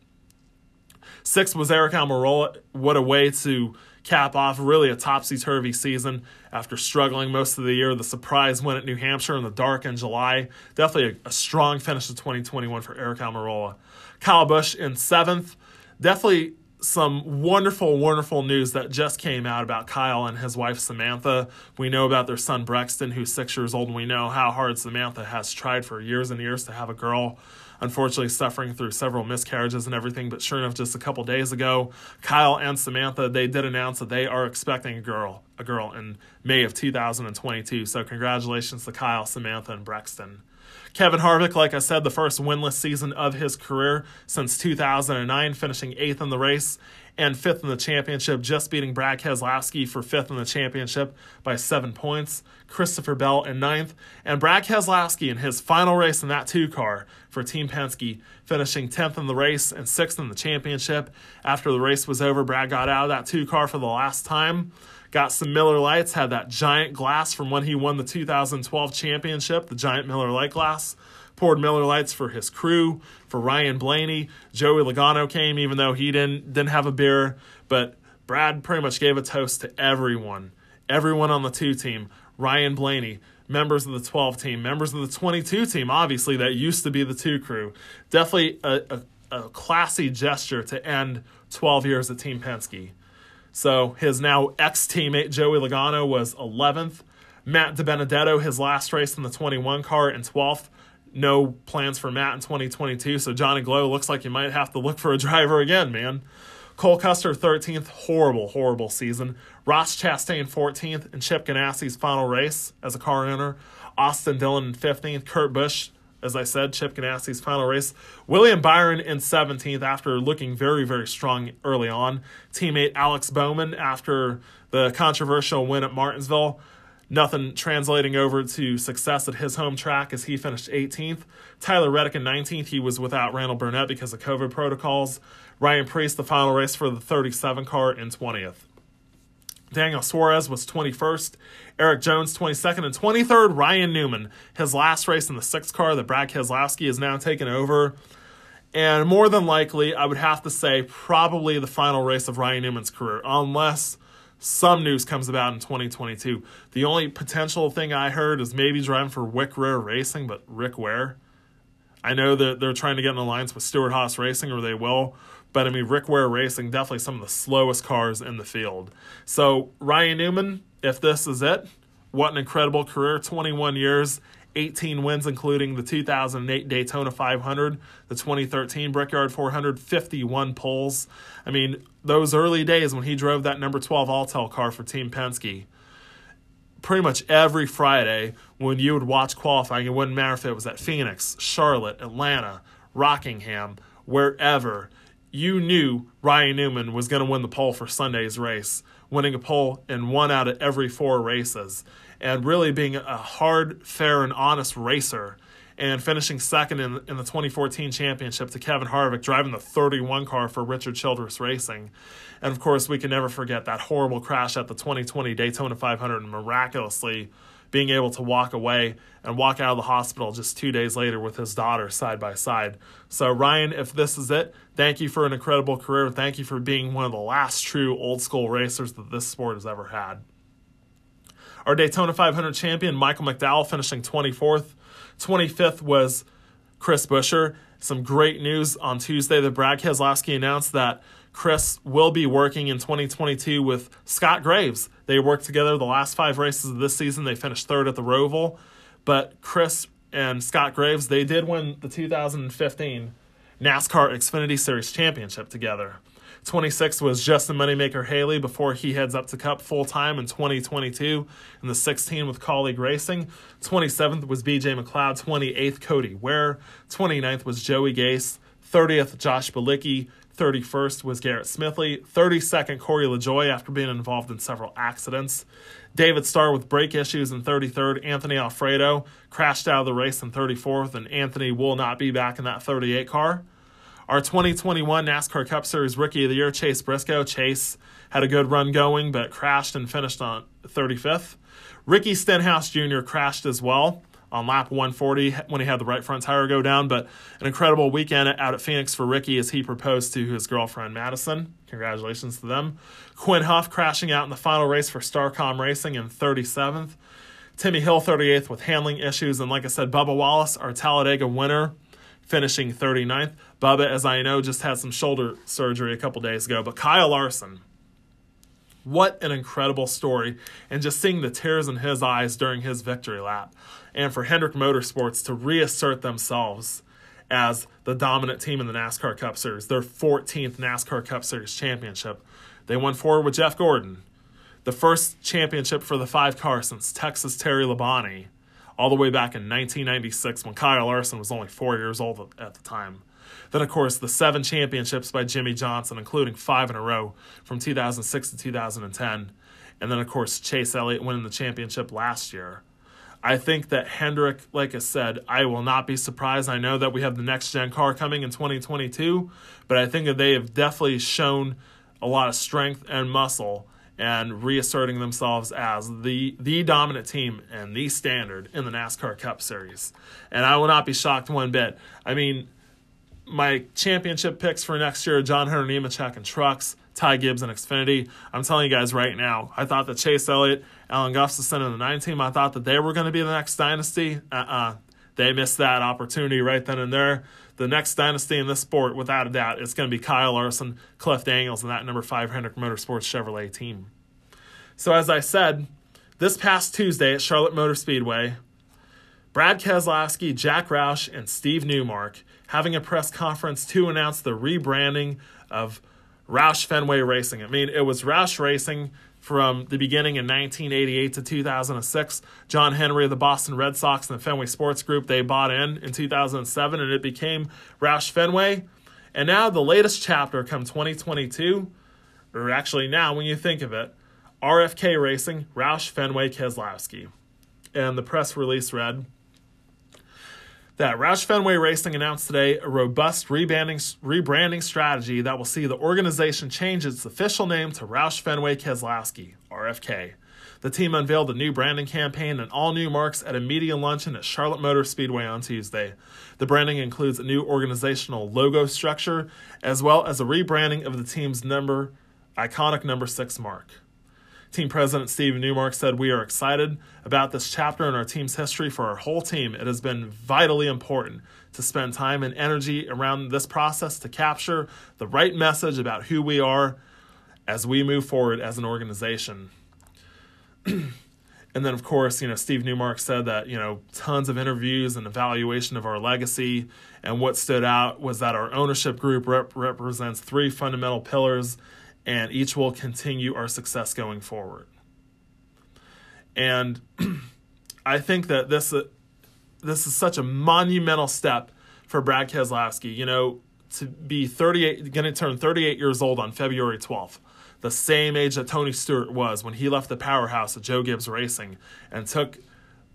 Sixth was Aric Almirola. What a way to cap off really a topsy turvy season after struggling most of the year. The surprise win at New Hampshire in the dark in July. Definitely a, a strong finish to 2021 for Aric Almirola. Kyle Busch in seventh. Definitely some wonderful, wonderful news that just came out about Kyle and his wife Samantha. We know about their son Brexton, who's six years old, and we know how hard Samantha has tried for years and years to have a girl. unfortunately suffering through several miscarriages and everything. But sure enough, just a couple days ago, Kyle and Samantha they did announce that they are expecting a girl, a girl in May of 2022. So congratulations to Kyle, Samantha, and Brexton. Kevin Harvick, like I said, the first winless season of his career since 2009, finishing eighth in the race and fifth in the championship, just beating Brad Keselowski for fifth in the championship by seven points. Christopher Bell in ninth, and Brad Keselowski in his final race in that two car for Team Penske, finishing 10th in the race and sixth in the championship. After the race was over, Brad got out of that two car for the last time got some Miller Lites, had that giant glass from when he won the 2012 championship, the giant Miller Lite glass. Poured Miller Lites for his crew, for Ryan Blaney. Joey Logano came, even though he didn't didn't have a beer. But Brad pretty much gave a toast to everyone, everyone on the two team. Ryan Blaney, members of the 12 team, members of the 22 team, obviously that used to be the two crew. Definitely a, a, a classy gesture to end 12 years at Team Penske. So his now ex teammate Joey Logano was 11th. Matt DiBenedetto, his last race in the 21 car, in 12th. No plans for Matt in 2022. So Johnny Glow looks like you might have to look for a driver again, man. Cole Custer, 13th. Horrible, horrible season. Ross Chastain, 14th. And Chip Ganassi's final race as a car owner. Austin Dillon, 15th. Kurt Busch, as I said, Chip Ganassi's final race. William Byron in 17th after looking very, very strong early on. Teammate Alex Bowman after the controversial win at Martinsville. Nothing translating over to success at his home track as he finished 18th. Tyler Reddick in 19th. He was without Randall Burnett because of COVID protocols. Ryan Preece, the final race for the 37 car, in 20th. Daniel Suarez was 21st. Erik Jones 22nd and 23rd. Ryan Newman, his last race in the sixth car that Brad Keselowski is now taking over. And more than likely, I would have to say probably the final race of Ryan Newman's career, unless some news comes about in 2022. The only potential thing I heard is maybe driving for Wick Ware Racing, but Rick Ware. I know that they're trying to get an alliance with Stewart Haas Racing, or they will. But I mean, Rick Ware Racing, definitely some of the slowest cars in the field. So, Ryan Newman, if this is it, what an incredible career 21 years, 18 wins, including the 2008 Daytona 500, the 2013 Brickyard 400, 51 poles. I mean, those early days when he drove that number 12 Alltel car for Team Penske, pretty much every Friday when you would watch qualifying, it wouldn't matter if it was at Phoenix, Charlotte, Atlanta, Rockingham, wherever you knew Ryan Newman was going to win the pole for Sunday's race, winning a pole in one out of every four races, and really being a hard, fair, and honest racer, and finishing second in, in the 2014 championship to Kevin Harvick, driving the 31 car for Richard Childress Racing. And of course, we can never forget that horrible crash at the 2020 Daytona 500 and miraculously being able to walk away and walk out of the hospital just two days later with his daughter side by side. So, Ryan, if this is it, thank you for an incredible career. Thank you for being one of the last true old school racers that this sport has ever had. Our Daytona 500 champion, Michael McDowell, finishing 24th. 25th was Chris Buescher. Some great news on Tuesday that Brad Keselowski announced that Chris will be working in 2022 with Scott Graves. They worked together the last five races of this season. They finished third at the Roval. But Chris and Scott Graves, they did win the 2015 NASCAR Xfinity Series Championship together. 26th was Justin Moneymaker Haley before he heads up to Cup full time in 2022 in the 16 with Kaulig Racing. 27th was BJ McLeod. 28th, Cody Ware. 29th was Joey Gase. 30th, Josh Bilicki. 31st was Garrett Smithley. 32nd, Corey LaJoie after being involved in several accidents. David Starr with brake issues in 33rd. Anthony Alfredo crashed out of the race in 34th, and Anthony will not be back in that 38 car. Our 2021 NASCAR Cup Series Rookie of the Year, Chase Briscoe. Chase had a good run going, but crashed and finished on 35th. Ricky Stenhouse Jr. crashed as well on lap 140 when he had the right front tire go down. But an incredible weekend out at Phoenix for Ricky as he proposed to his girlfriend Madison. Congratulations to them. Quinn Houff crashing out in the final race for Starcom Racing in 37th. Timmy Hill 38th with handling issues. And like I said, Bubba Wallace, our Talladega winner, finishing 39th. Bubba, as I know, just had some shoulder surgery a couple days ago. But Kyle Larson what an incredible story. And just seeing the tears in his eyes during his victory lap. And for Hendrick Motorsports to reassert themselves as the dominant team in the NASCAR Cup Series, their 14th NASCAR Cup Series championship. They won four with Jeff Gordon, the first championship for the five car since Texas Terry Labonte, all the way back in 1996 when Kyle Larson was only four years old at the time. Then, of course, the seven championships by Jimmie Johnson, including five in a row from 2006 to 2010. And then, of course, Chase Elliott winning the championship last year. I think that Hendrick, like I said, I will not be surprised. I know that we have the next gen car coming in 2022, but I think that they have definitely shown a lot of strength and muscle and reasserting themselves as the the dominant team and the standard in the NASCAR Cup Series. And I will not be shocked one bit. I mean, my championship picks for next year: are John Hunter Nemechek and trucks, Ty Gibbs and Xfinity. I'm telling you guys right now, I thought that Chase Elliott, Alan Gustafson, and the nine team, I thought that they were going to be the next dynasty. Uh-uh. They missed that opportunity right then and there. The next dynasty in this sport, without a doubt, is going to be Kyle Larson, Cliff Daniels, and that number five Hendrick Motorsports Chevrolet team. So, as I said, this past Tuesday at Charlotte Motor Speedway, Brad Keselowski, Jack Roush, and Steve Newmark having a press conference to announce the rebranding of Roush Fenway Racing. I mean, it was Roush Racing from the beginning in 1988 to 2006. John Henry of the Boston Red Sox and the Fenway Sports Group, they bought in in 2007 and it became Roush Fenway. And now the latest chapter come 2022, or actually now when you think of it, RFK Racing, Roush Fenway Keselowski. And the press release read, that Roush Fenway Racing announced today a robust rebranding, strategy that will see the organization change its official name to Roush Fenway Keselowski, RFK. The team unveiled a new branding campaign and all new marks at a media luncheon at Charlotte Motor Speedway on Tuesday. The branding includes a new organizational logo structure as well as a rebranding of the team's number iconic number 6 mark. Team President Steve Newmark said, We are excited about this chapter in our team's history for our whole team. It has been vitally important to spend time and energy around this process to capture the right message about who we are as we move forward as an organization. and then, of course, you know, Steve Newmark said that, you know, tons of interviews and evaluation of our legacy. And what stood out was that our ownership group rep- represents three fundamental pillars and each will continue our success going forward. And I think that this uh, this is such a monumental step for Brad Keselowski. You know, to be 38, going to turn 38 years old on February 12th, the same age that Tony Stewart was when he left the powerhouse of Joe Gibbs Racing and took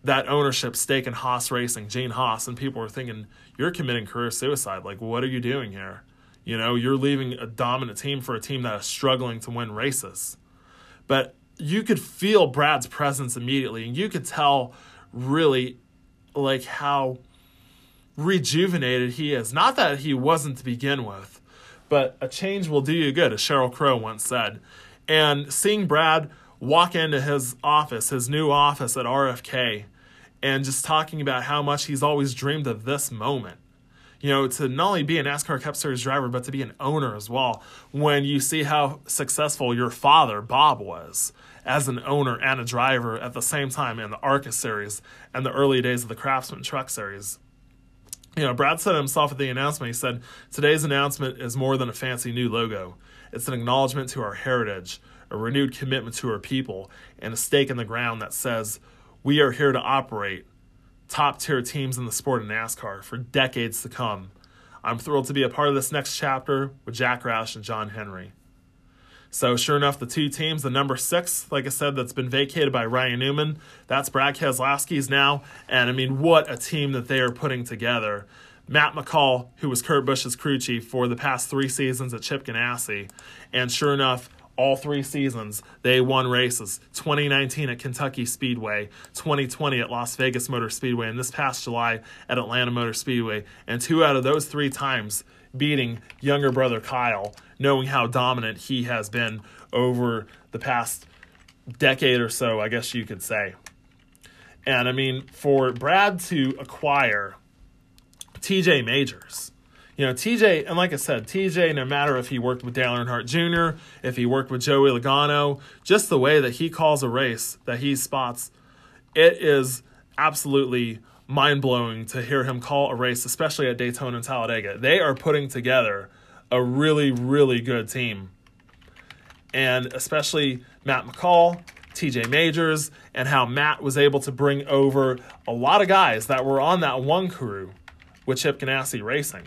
that ownership stake in Haas Racing, Gene Haas, and people were thinking, "You're committing career suicide. Like, what are you doing here?" You know, you're leaving a dominant team for a team that is struggling to win races. But you could feel Brad's presence immediately, and you could tell really like how rejuvenated he is. Not that he wasn't to begin with, but a change will do you good, as Sheryl Crow once said. And seeing Brad walk into his office, his new office at RFK, and just talking about how much he's always dreamed of this moment you know, to not only be a NASCAR Cup Series driver, but to be an owner as well. When you see how successful your father, Bob, was as an owner and a driver at the same time in the ARCA Series and the early days of the Craftsman Truck Series. You know, Brad said himself at the announcement, he said, Today's announcement is more than a fancy new logo. It's an acknowledgement to our heritage, a renewed commitment to our people, and a stake in the ground that says, We are here to operate top tier teams in the sport of NASCAR for decades to come. I'm thrilled to be a part of this next chapter with Jack Roush and John Henry. So, sure enough, the two teams, the number six, like I said, that's been vacated by Ryan Newman, that's Brad Keselowski's now. And I mean, what a team that they are putting together. Matt McCall, who was Kurt Busch's crew chief for the past three seasons at Chip Ganassi. And sure enough, all three seasons they won races. 2019 at kentucky speedway 2020 at las vegas motor speedway and this past july at atlanta motor speedway. And two out of those three times beating younger brother kyle knowing how dominant he has been over the past decade or so i guess you could say. And i mean for brad to acquire tj majors you know, TJ, and like I said, TJ, no matter if he worked with Dale Earnhardt Jr., if he worked with Joey Logano, just the way that he calls a race, that he spots, it is absolutely mind blowing to hear him call a race, especially at Daytona and Talladega. They are putting together a really, really good team. And especially Matt McCall, TJ Majors, and how Matt was able to bring over a lot of guys that were on that one crew with Chip Ganassi Racing.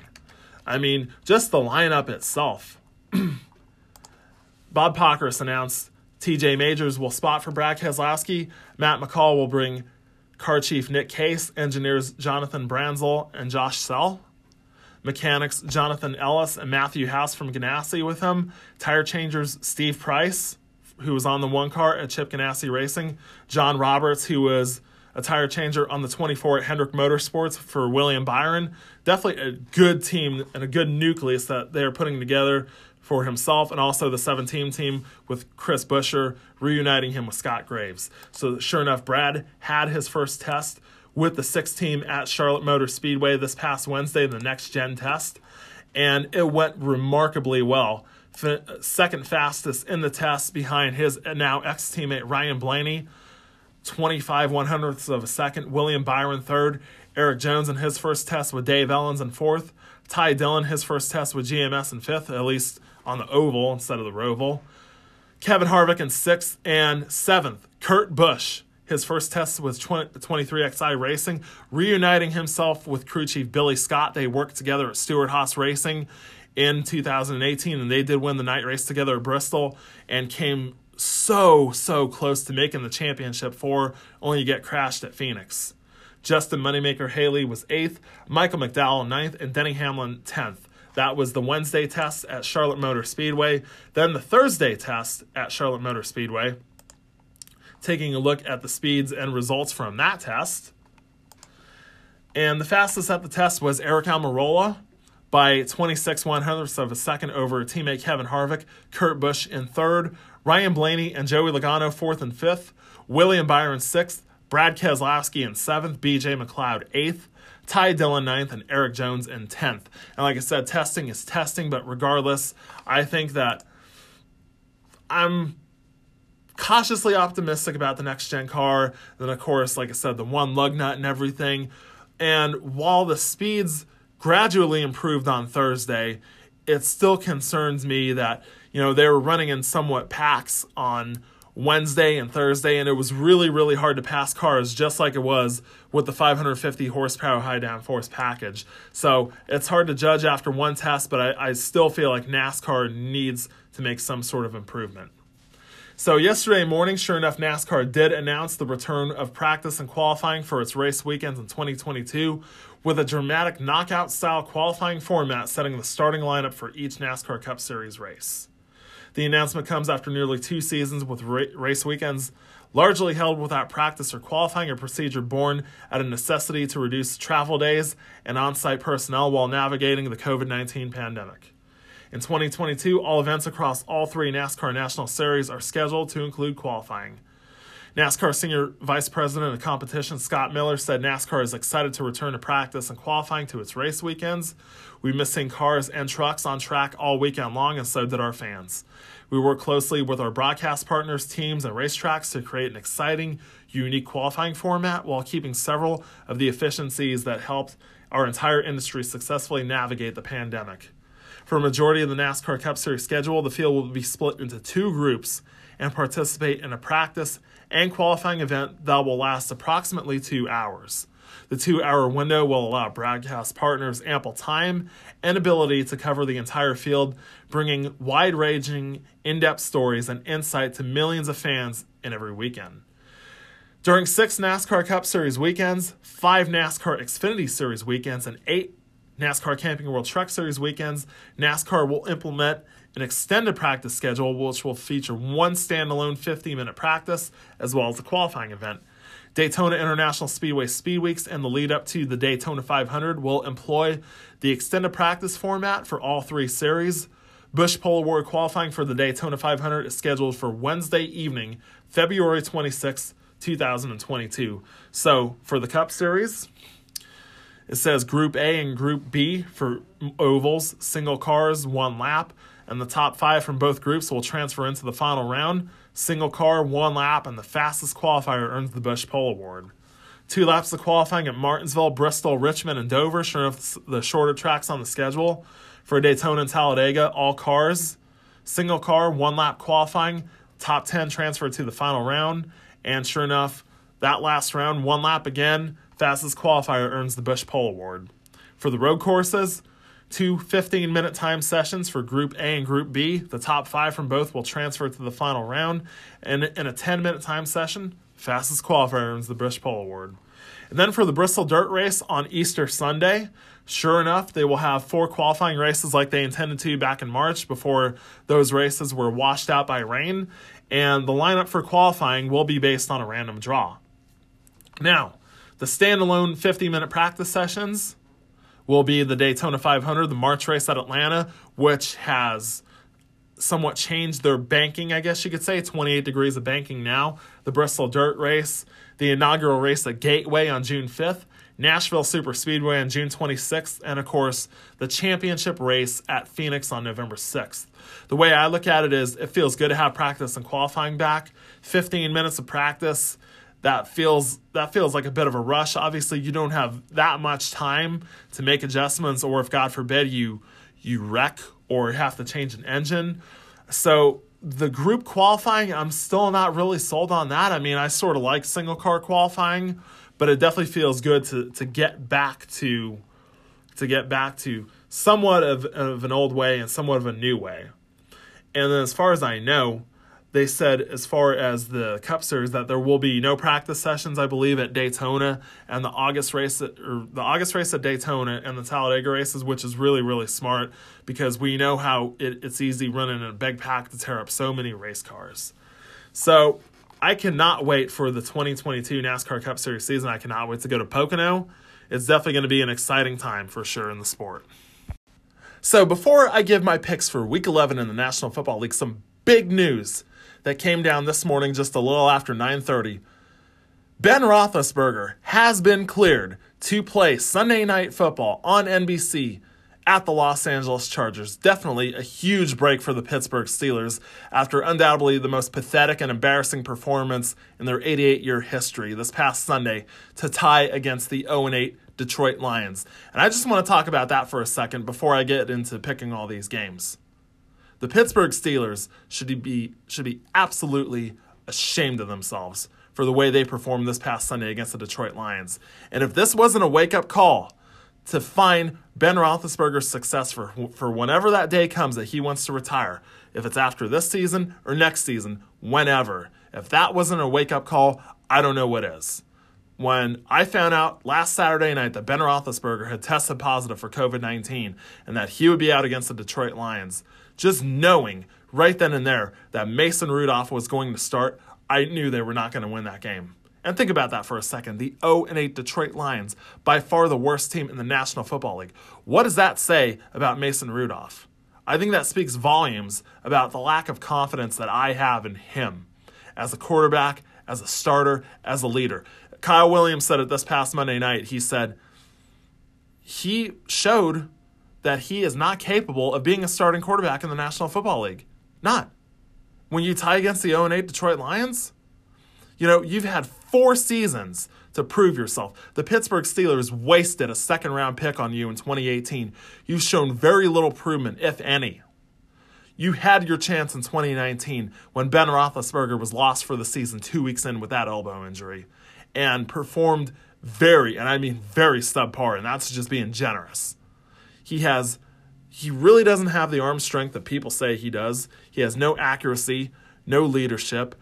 I mean, just the lineup itself. Bob Pockrass announced TJ Majors will spot for Brad Keselowski. Matt McCall will bring car chief Nick Case, engineers Jonathan Branzel and Josh Sell, mechanics Jonathan Ellis and Matthew House from Ganassi with him, tire changers Steve Price, who was on the one car at Chip Ganassi Racing, John Roberts, who was a tire changer on the 24 at Hendrick Motorsports for William Byron. Definitely a good team and a good nucleus that they're putting together for himself and also the 17 team with Chris Buescher, reuniting him with Scott Graves. So, sure enough, Brad had his first test with the six team at Charlotte Motor Speedway this past Wednesday, in the next gen test, and it went remarkably well. Second fastest in the test behind his now ex teammate Ryan Blaney, 25 one hundredths of a second. William Byron third. Erik Jones in his first test with Dave Elenz in fourth. Ty Dillon his first test with GMS in fifth, at least on the oval instead of the roval. Kevin Harvick in sixth and seventh. Kurt Busch his first test was 23XI Racing, reuniting himself with crew chief Billy Scott. They worked together at Stewart-Haas Racing in 2018, and they did win the night race together at Bristol and came so, so close to making the championship four, only to get crashed at Phoenix. Justin Moneymaker Haley was eighth, Michael McDowell ninth, and Denny Hamlin tenth. That was the Wednesday test at Charlotte Motor Speedway. Then the Thursday test at Charlotte Motor Speedway. Taking a look at the speeds and results from that test. And the fastest at the test was Aric Almirola by 26 one hundredths of a second over teammate Kevin Harvick, Kurt Busch in third, Ryan Blaney and Joey Logano fourth and fifth, William Byron sixth, Brad Keselowski in seventh, BJ McLeod eighth, Ty Dillon ninth, and Erik Jones in tenth. And like I said, testing is testing, but regardless, I think that I'm cautiously optimistic about the next gen car. Then, of course, like I said, the one lug nut and everything. And while the speeds gradually improved on Thursday, it still concerns me that, you know, they were running in somewhat packs on Wednesday and Thursday, and it was really, really hard to pass cars, just like it was with the 550 horsepower high downforce package. So it's hard to judge after one test, but I, I still feel like NASCAR needs to make some sort of improvement. So, yesterday morning, sure enough, NASCAR did announce the return of practice and qualifying for its race weekends in 2022 with a dramatic knockout style qualifying format setting the starting lineup for each NASCAR Cup Series race. The announcement comes after nearly two seasons with race weekends largely held without practice or qualifying, a procedure born out of necessity to reduce travel days and on site personnel while navigating the COVID 19 pandemic. In 2022, all events across all three NASCAR National Series are scheduled to include qualifying. NASCAR Senior Vice President of Competition Scott Miller said NASCAR is excited to return to practice and qualifying to its race weekends. We miss seeing cars and trucks on track all weekend long, and so did our fans. We work closely with our broadcast partners, teams, and racetracks to create an exciting, unique qualifying format while keeping several of the efficiencies that helped our entire industry successfully navigate the pandemic. For a majority of the NASCAR Cup Series schedule, the field will be split into two groups and participate in a practice and qualifying event that will last approximately two hours. The two hour window will allow broadcast partners ample time and ability to cover the entire field, bringing wide ranging, in depth stories and insight to millions of fans in every weekend. During six NASCAR Cup Series weekends, five NASCAR Xfinity Series weekends, and eight NASCAR Camping World Truck Series weekends, NASCAR will implement an extended practice schedule which will feature one standalone 50 minute practice as well as a qualifying event. Daytona International Speedway Speed Weeks and the lead up to the Daytona 500 will employ the extended practice format for all three series. Busch Pole Award qualifying for the Daytona 500 is scheduled for Wednesday evening, February 26, 2022. So, for the Cup Series, it says Group A and Group B for ovals, single cars, one lap, and the top five from both groups will transfer into the final round. Single car, one lap, and the fastest qualifier earns the Busch Pole Award. Two laps of qualifying at Martinsville, Bristol, Richmond, and Dover. Sure enough, the shorter tracks on the schedule. For Daytona and Talladega, all cars. Single car, one lap qualifying. Top 10 transfer to the final round. And sure enough, that last round, one lap again. Fastest qualifier earns the Busch Pole Award. For the road courses, two 15 minute time sessions for Group A and Group B. The top five from both will transfer to the final round. And in a 10 minute time session, fastest qualifier earns the Busch Pole Award. And then for the Bristol Dirt Race on Easter Sunday, sure enough, they will have four qualifying races like they intended to back in March before those races were washed out by rain. And the lineup for qualifying will be based on a random draw. Now, the standalone 50 minute practice sessions will be the Daytona 500, the March race at Atlanta, which has somewhat changed their banking, I guess you could say. 28 degrees of banking now. The Bristol Dirt Race, the inaugural race at Gateway on June 5th, Nashville Super Speedway on June 26th, and of course, the championship race at Phoenix on November 6th. The way I look at it is it feels good to have practice and qualifying back. 15 minutes of practice. That feels that feels like a bit of a rush. Obviously, you don't have that much time to make adjustments, or if God forbid you you wreck or have to change an engine. So the group qualifying, I'm still not really sold on that. I mean, I sort of like single car qualifying, but it definitely feels good to to get back to to get back to somewhat of, of an old way and somewhat of a new way. And then as far as I know, they said as far as the Cup Series that there will be no practice sessions, I believe, at Daytona and the August race at, or the August race at Daytona and the Talladega races, which is really really smart because we know how it, it's easy running in a big pack to tear up so many race cars. So I cannot wait for the 2022 NASCAR Cup Series season. I cannot wait to go to Pocono. It's definitely going to be an exciting time for sure in the sport. So before I give my picks for Week 11 in the National Football League, some big news that came down this morning just a little after 9:30. Ben Roethlisberger has been cleared to play Sunday Night Football on NBC at the Los Angeles Chargers. Definitely a huge break for the Pittsburgh Steelers after undoubtedly the most pathetic and embarrassing performance in their 88 year history this past Sunday to tie against the 0 8 Detroit Lions. And I just want to talk about that for a second before I get into picking all these games. The Pittsburgh Steelers should be should be absolutely ashamed of themselves for the way they performed this past Sunday against the Detroit Lions. And if this wasn't a wake-up call to find Ben Roethlisberger's success for, for whenever that day comes that he wants to retire, if it's after this season or next season, whenever, if that wasn't a wake-up call, I don't know what is. When I found out last Saturday night that Ben Roethlisberger had tested positive for COVID 19 and that he would be out against the Detroit Lions, just knowing right then and there that Mason Rudolph was going to start, I knew they were not going to win that game. And think about that for a second. The 0 8 Detroit Lions, by far the worst team in the National Football League. What does that say about Mason Rudolph? I think that speaks volumes about the lack of confidence that I have in him as a quarterback, as a starter, as a leader. Kyle Williams said it this past Monday night. He said he showed that he is not capable of being a starting quarterback in the National Football League. Not. When you tie against the 0 8 Detroit Lions, you know, you've had four seasons to prove yourself. The Pittsburgh Steelers wasted a second round pick on you in 2018. You've shown very little improvement, if any. You had your chance in 2019 when Ben Roethlisberger was lost for the season two weeks in with that elbow injury and performed very, and I mean very subpar, and that's just being generous. He has he really doesn't have the arm strength that people say he does. He has no accuracy, no leadership.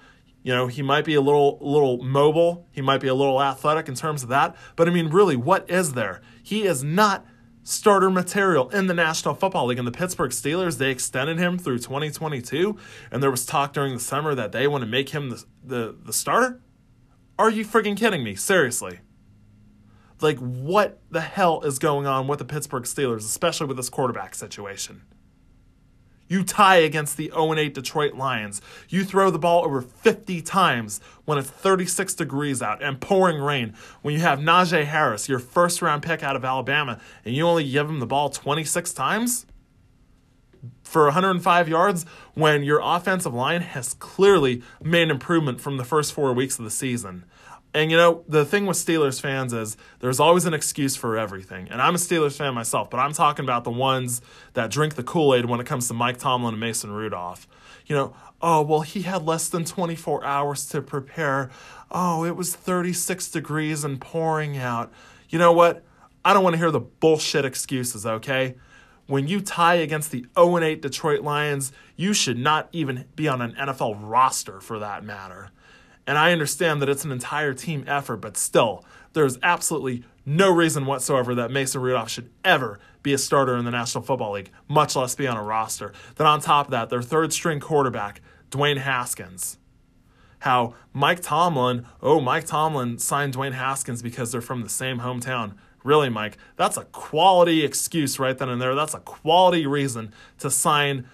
You know, he might be a little little mobile, he might be a little athletic in terms of that, but I mean really what is there? He is not starter material in the National Football League. And the Pittsburgh Steelers, they extended him through 2022, and there was talk during the summer that they want to make him the, the, the starter. Are you freaking kidding me? Seriously. Like, what the hell is going on with the Pittsburgh Steelers, especially with this quarterback situation? You tie against the 0 8 Detroit Lions. You throw the ball over 50 times when it's 36 degrees out and pouring rain. When you have Najee Harris, your first round pick out of Alabama, and you only give him the ball 26 times for 105 yards when your offensive line has clearly made improvement from the first four weeks of the season And you know, the thing with Steelers fans is there's always an excuse for everything. And I'm a Steelers fan myself, but I'm talking about the ones that drink the Kool Aid when it comes to Mike Tomlin and Mason Rudolph. You know, oh, well, he had less than 24 hours to prepare. Oh, it was 36 degrees and pouring out. You know what? I don't want to hear the bullshit excuses, okay? When you tie against the 0 8 Detroit Lions, you should not even be on an NFL roster for that matter. And I understand that it's an entire team effort, but still, there's absolutely no reason whatsoever that Mason Rudolph should ever be a starter in the National Football League, much less be on a roster. Then on top of that, their third string quarterback, Dwayne Haskins. How Mike Tomlin, oh, Mike Tomlin signed Dwayne Haskins because they're from the same hometown. Really, Mike, that's a quality excuse right then and there. That's a quality reason to sign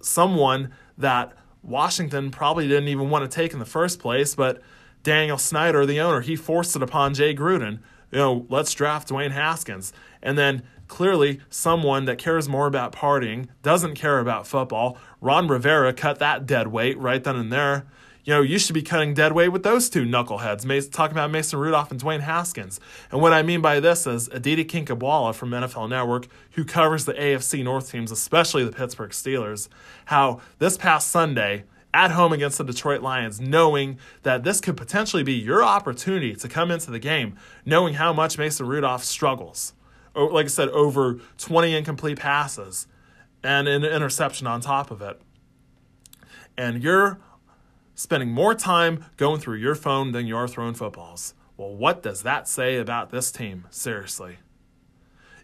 someone that Washington probably didn't even want to take in the first place, but Daniel Snyder, the owner, he forced it upon Jay Gruden. You know, let's draft Dwayne Haskins. And then clearly someone that cares more about partying, doesn't care about football. Ron Rivera cut that dead weight right then and there you know, you should be cutting dead weight with those two knuckleheads, talking about Mason Rudolph and Dwayne Haskins. And what I mean by this is Aditi Kinkhabwala from NFL Network, who covers the AFC North teams, especially the Pittsburgh Steelers, how this past Sunday, at home against the Detroit Lions, knowing that this could potentially be your opportunity to come into the game, knowing how much Mason Rudolph struggles. Like I said, over 20 incomplete passes and an interception on top of it. And you're spending more time going through your phone than you are throwing footballs. Well, what does that say about this team? Seriously.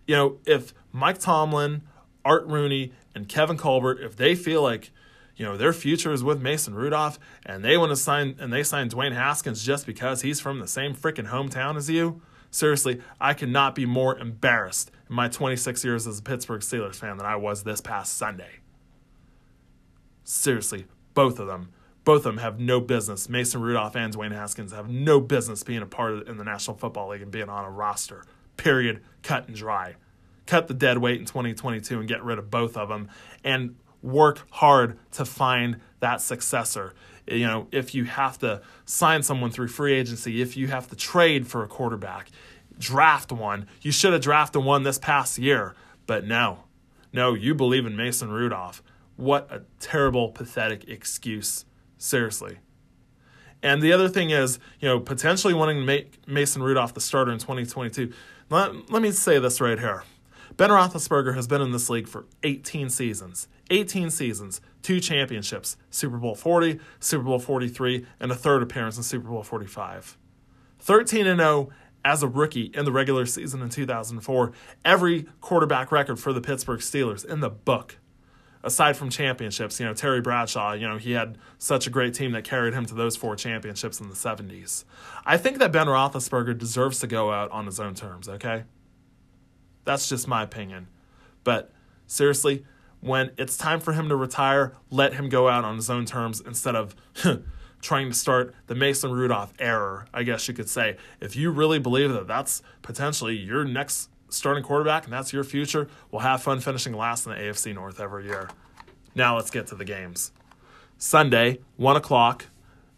You know, if Mike Tomlin, Art Rooney, and Kevin Colbert, if they feel like, you know, their future is with Mason Rudolph and they want to sign and they sign Dwayne Haskins just because he's from the same freaking hometown as you, seriously, I cannot be more embarrassed in my 26 years as a Pittsburgh Steelers fan than I was this past Sunday. Seriously, both of them both of them have no business. Mason Rudolph and Dwayne Haskins have no business being a part of in the National Football League and being on a roster. Period. Cut and dry. Cut the dead weight in 2022 and get rid of both of them and work hard to find that successor. You know, if you have to sign someone through free agency, if you have to trade for a quarterback, draft one. You should have drafted one this past year, but no. No, you believe in Mason Rudolph. What a terrible, pathetic excuse Seriously. And the other thing is, you know, potentially wanting to make Mason Rudolph the starter in 2022. Let, let me say this right here. Ben Roethlisberger has been in this league for 18 seasons. 18 seasons, two championships, Super Bowl 40, Super Bowl 43, and a third appearance in Super Bowl 45. 13 and 0 as a rookie in the regular season in 2004. Every quarterback record for the Pittsburgh Steelers in the book aside from championships, you know, Terry Bradshaw, you know, he had such a great team that carried him to those four championships in the 70s. I think that Ben Roethlisberger deserves to go out on his own terms, okay? That's just my opinion. But seriously, when it's time for him to retire, let him go out on his own terms instead of trying to start the Mason Rudolph error, I guess you could say. If you really believe that that's potentially your next starting quarterback and that's your future, we'll have fun finishing last in the AFC North every year. Now let's get to the games. Sunday, 1 o'clock,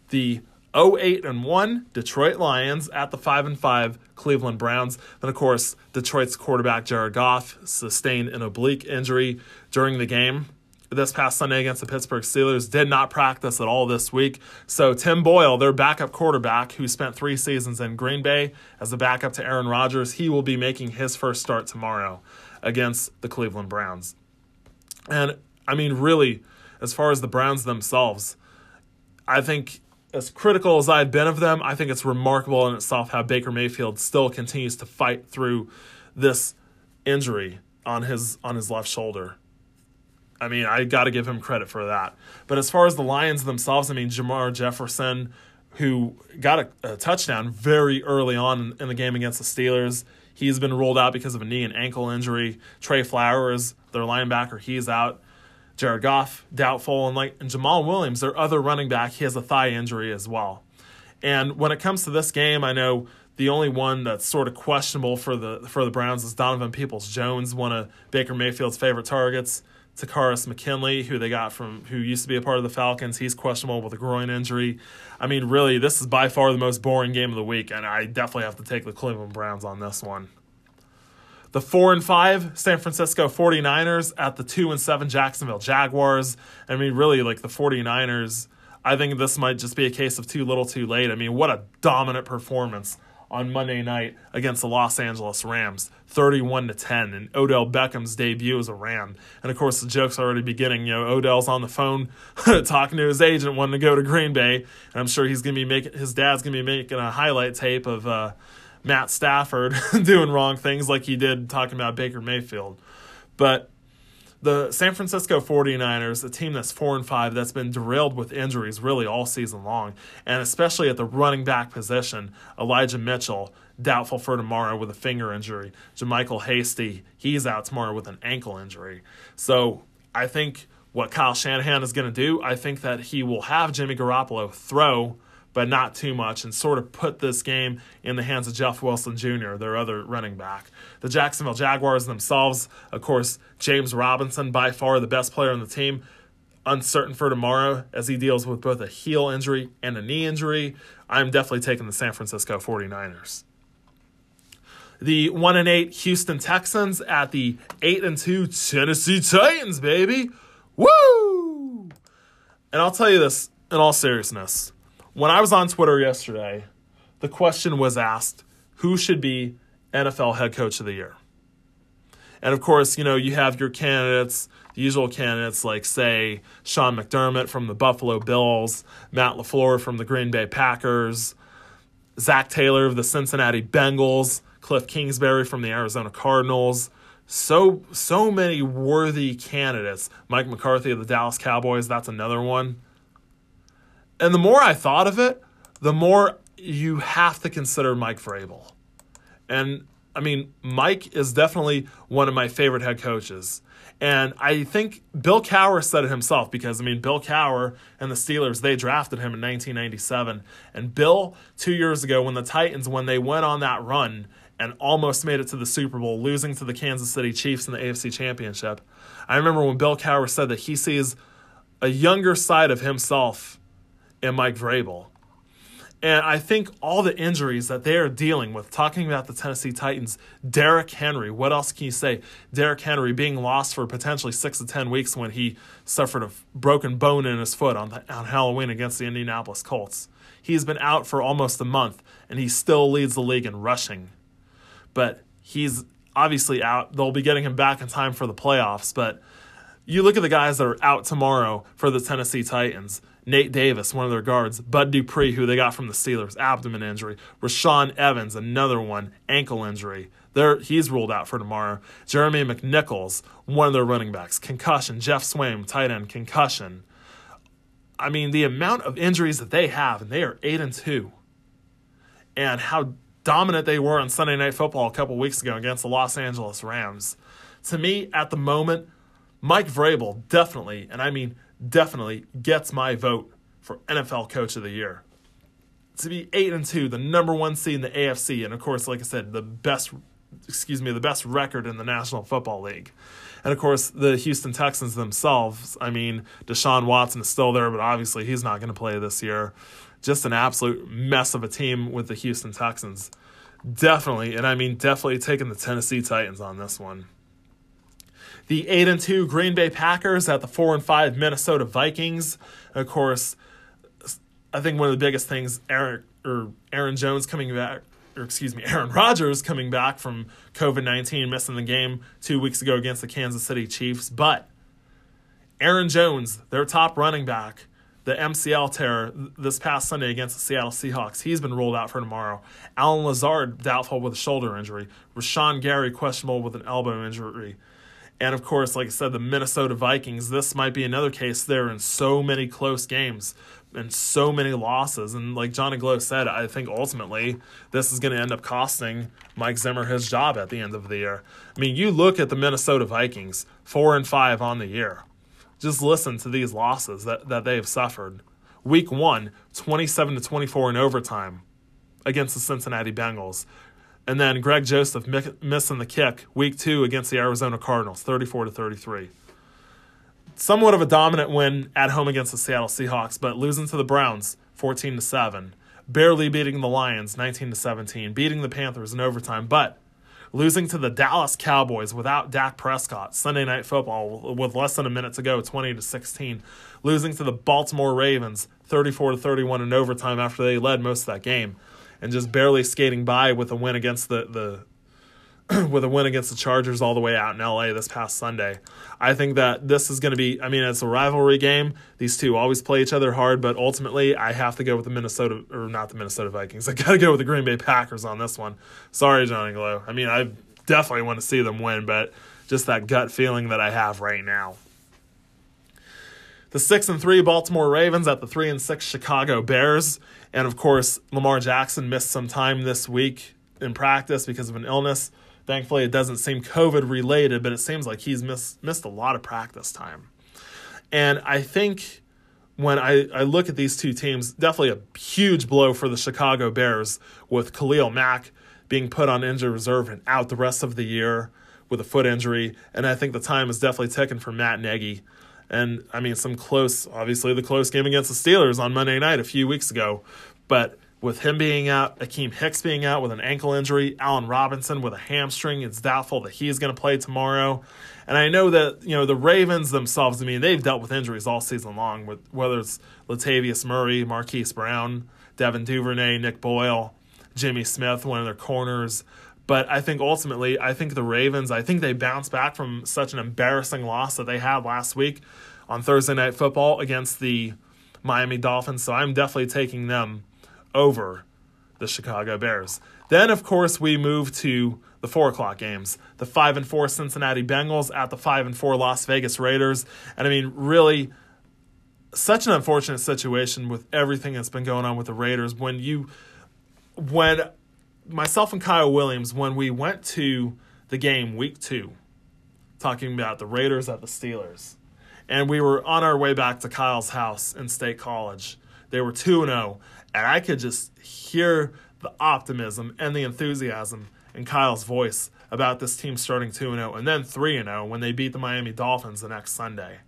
the 08 and 1 Detroit Lions at the 5 and 5 Cleveland Browns. Then of course, Detroit's quarterback Jared Goff sustained an oblique injury during the game this past Sunday against the Pittsburgh Steelers did not practice at all this week. So Tim Boyle, their backup quarterback, who spent three seasons in Green Bay as a backup to Aaron Rodgers, he will be making his first start tomorrow against the Cleveland Browns. And I mean, really, as far as the Browns themselves, I think as critical as I've been of them, I think it's remarkable in itself how Baker Mayfield still continues to fight through this injury on his on his left shoulder. I mean, I got to give him credit for that. But as far as the Lions themselves, I mean, Jermar Jefferson, who got a, a touchdown very early on in, the game against the Steelers, he's been ruled out because of a knee and ankle injury. Trey Flowers, their linebacker, he's out. Jared Goff, doubtful, and like and Jamaal Williams, their other running back, he has a thigh injury as well. And when it comes to this game, I know the only one that's sort of questionable for the for the Browns is Donovan Peoples Jones, one of Baker Mayfield's favorite targets Takkarist McKinley, who they got from who used to be a part of the Falcons, he's questionable with a groin injury. I mean, really, this is by far the most boring game of the week, and I definitely have to take the Cleveland Browns on this one. The 4 and 5 San Francisco 49ers at the 2 and 7 Jacksonville Jaguars. I mean, really, like the 49ers, I think this might just be a case of too little too late. I mean, what a dominant performance on Monday night against the Los Angeles Rams, 31 to 10, and Odell Beckham's debut as a Ram. And of course, the joke's already beginning. You know, Odell's on the phone talking to his agent, wanting to go to Green Bay, and I'm sure he's gonna be making his dad's gonna be making a highlight tape of uh, Matt Stafford doing wrong things like he did talking about Baker Mayfield. But the San Francisco 49ers, a team that's 4 and 5 that's been derailed with injuries really all season long, and especially at the running back position, Elijah Mitchell doubtful for tomorrow with a finger injury. JaMycal Hasty, he's out tomorrow with an ankle injury. So, I think what Kyle Shanahan is going to do, I think that he will have Jimmy Garoppolo throw but not too much, and sort of put this game in the hands of Jeff Wilson Jr., their other running back. The Jacksonville Jaguars themselves, of course, James Robinson, by far the best player on the team, uncertain for tomorrow as he deals with both a heel injury and a knee injury. I'm definitely taking the San Francisco 49ers. The 1 and 8 Houston Texans at the 8 and 2 Tennessee Titans, baby. Woo! And I'll tell you this in all seriousness when I was on Twitter yesterday, the question was asked who should be NFL head coach of the year? And of course, you know, you have your candidates, the usual candidates like, say, Sean McDermott from the Buffalo Bills, Matt LaFleur from the Green Bay Packers, Zac Taylor of the Cincinnati Bengals, Cliff Kingsbury from the Arizona Cardinals. So, so many worthy candidates. Mike McCarthy of the Dallas Cowboys, that's another one. And the more I thought of it, the more you have to consider Mike Vrabel. And I mean, Mike is definitely one of my favorite head coaches. And I think Bill Cowher said it himself because, I mean, Bill Cowher and the Steelers, they drafted him in 1997. And Bill, two years ago, when the Titans, when they went on that run and almost made it to the Super Bowl, losing to the Kansas City Chiefs in the AFC Championship, I remember when Bill Cowher said that he sees a younger side of himself and Mike Vrabel. And I think all the injuries that they are dealing with, talking about the Tennessee Titans, Derrick Henry, what else can you say? Derrick Henry being lost for potentially six to 10 weeks when he suffered a broken bone in his foot on, the, on Halloween against the Indianapolis Colts. He's been out for almost a month, and he still leads the league in rushing. But he's obviously out. They'll be getting him back in time for the playoffs. But you look at the guys that are out tomorrow for the Tennessee Titans. Nate Davis, one of their guards, Bud Dupree, who they got from the Steelers, abdomen injury, Rashaan Evans, another one, ankle injury. There, he's ruled out for tomorrow. Jeremy McNichols, one of their running backs, concussion. Geoff Swaim, tight end, concussion. I mean, the amount of injuries that they have, and they are eight and two, and how dominant they were on Sunday Night Football a couple weeks ago against the Los Angeles Rams. To me, at the moment, Mike Vrabel definitely, and I mean definitely gets my vote for NFL Coach of the Year. To be eight and two, the number one seed in the AFC, and of course, like I said, the best excuse me, the best record in the National Football League. And of course, the Houston Texans themselves, I mean, Deshaun Watson is still there, but obviously he's not going to play this year. Just an absolute mess of a team with the Houston Texans. Definitely, and I mean, definitely taking the Tennessee Titans on this one the 8 and 2 Green Bay Packers at the 4 and 5 Minnesota Vikings. Of course, I think one of the biggest things Aaron or Aaron Jones coming back or excuse me, Aaron Rodgers coming back from COVID 19, missing the game two weeks ago against the Kansas City Chiefs. But Aaron Jones, their top running back, the MCL tear this past Sunday against the Seattle Seahawks, he's been ruled out for tomorrow. Allen Lazard, doubtful with a shoulder injury. Rashan Gary, questionable with an elbow injury. And of course, like I said, the Minnesota Vikings, this might be another case. They're in so many close games and so many losses. And like Johnny Glow said, I think ultimately this is going to end up costing Mike Zimmer his job at the end of the year. I mean, you look at the Minnesota Vikings, four and five on the year. Just listen to these losses that, that they have suffered. Week one, 27 to 24 in overtime against the Cincinnati Bengals. And then Greg Joseph missing the kick week two against the Arizona Cardinals, 34 to 33. somewhat of a dominant win at home against the Seattle Seahawks, but losing to the Browns 14 to 7, barely beating the Lions 19 to 17, beating the Panthers in overtime, but losing to the Dallas Cowboys without Dak Prescott. Sunday night football with less than a minute to go 20 to 16, losing to the Baltimore Ravens 34 to 31 in overtime after they led most of that game and just barely skating by with a win against the the with a win against the Chargers all the way out in LA this past Sunday. I think that this is going to be, I mean, it's a rivalry game. These two always play each other hard, but ultimately I have to go with the Minnesota, or not the Minnesota Vikings. I got to go with the Green Bay Packers on this one. Sorry, Johnny Glow. I mean, I definitely want to see them win, but just that gut feeling that I have right now. The 6 and 3 Baltimore Ravens at the 3 and 6 Chicago Bears. And of course, Lamar Jackson missed some time this week in practice because of an illness. Thankfully, it doesn't seem COVID related, but it seems like he's missed missed a lot of practice time. And I think when I, I look at these two teams, definitely a huge blow for the Chicago Bears with Khalil Mack being put on injured reserve and out the rest of the year with a foot injury. And I think the time is definitely ticking for Matt Nagy. And I mean, some close, obviously, the close game against the Steelers on Monday night a few weeks ago. But with him being out, Akiem Hicks being out with an ankle injury, Allen Robinson with a hamstring, it's doubtful that he's going to play tomorrow. And I know that, you know, the Ravens themselves, I mean, they've dealt with injuries all season long, with whether it's Latavius Murray, Marquise Brown, Devin Duvernay, Nick Boyle, Jimmy Smith, one of their corners. But I think ultimately, I think the Ravens, I think they bounce back from such an embarrassing loss that they had last week on Thursday Night Football against the Miami Dolphins. So I'm definitely taking them over the Chicago Bears. Then, of course, we move to the four o'clock games. The five and four Cincinnati Bengals at the five and four Las Vegas Raiders. And I mean, really, such an unfortunate situation with everything that's been going on with the Raiders. When you, when myself and Kyle Williams, when we went to the game week two, talking about the Raiders at the Steelers, and we were on our way back to Kyle's house in State College. They were 2 0 and I could just hear the optimism and the enthusiasm in Kyle's voice about this team starting 2 0 and then 3 0 when they beat the Miami Dolphins the next Sunday.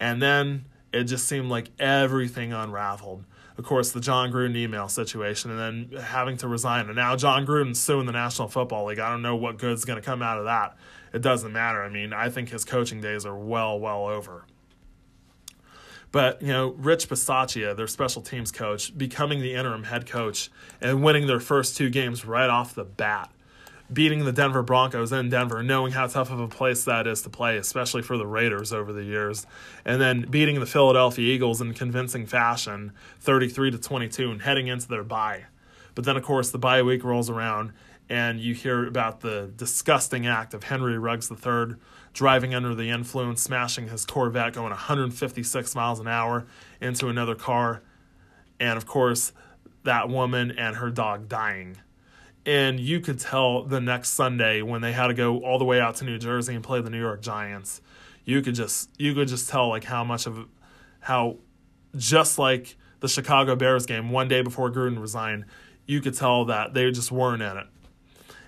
And then it just seemed like everything unraveled. Of course, the Jon Gruden email situation and then having to resign. And now Jon Gruden's suing the National Football League. I don't know what good's going to come out of that. It doesn't matter. I mean, I think his coaching days are well, well over. But, you know, Rich Bisaccia, their special teams coach, becoming the interim head coach and winning their first two games right off the bat. Beating the Denver Broncos in Denver, knowing how tough of a place that is to play, especially for the Raiders over the years, and then beating the Philadelphia Eagles in convincing fashion, 33 to 22, and heading into their bye. But then, of course, the bye week rolls around, and you hear about the disgusting act of Henry Ruggs III driving under the influence, smashing his Corvette, going 156 miles an hour into another car, and of course, that woman and her dog dying. And you could tell the next Sunday when they had to go all the way out to New Jersey and play the New York Giants, you could just you could just tell like how much of how just like the Chicago Bears game one day before Gruden resigned, you could tell that they just weren't in it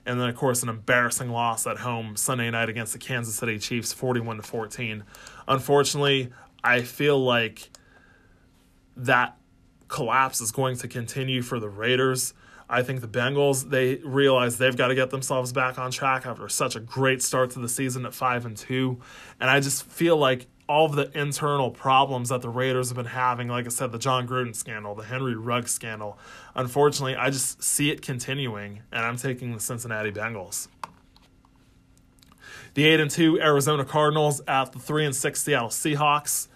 and then of course an embarrassing loss at home Sunday night against the Kansas City Chiefs 41 to 14. Unfortunately, I feel like that collapse is going to continue for the Raiders. I think the Bengals they realize they've got to get themselves back on track after such a great start to the season at 5 and 2 and I just feel like all of the internal problems that the Raiders have been having, like I said, the Jon Gruden scandal, the Henry Ruggs scandal. Unfortunately, I just see it continuing, and I'm taking the Cincinnati Bengals. The 8 and 2 Arizona Cardinals at the 3 and 6 Seattle Seahawks.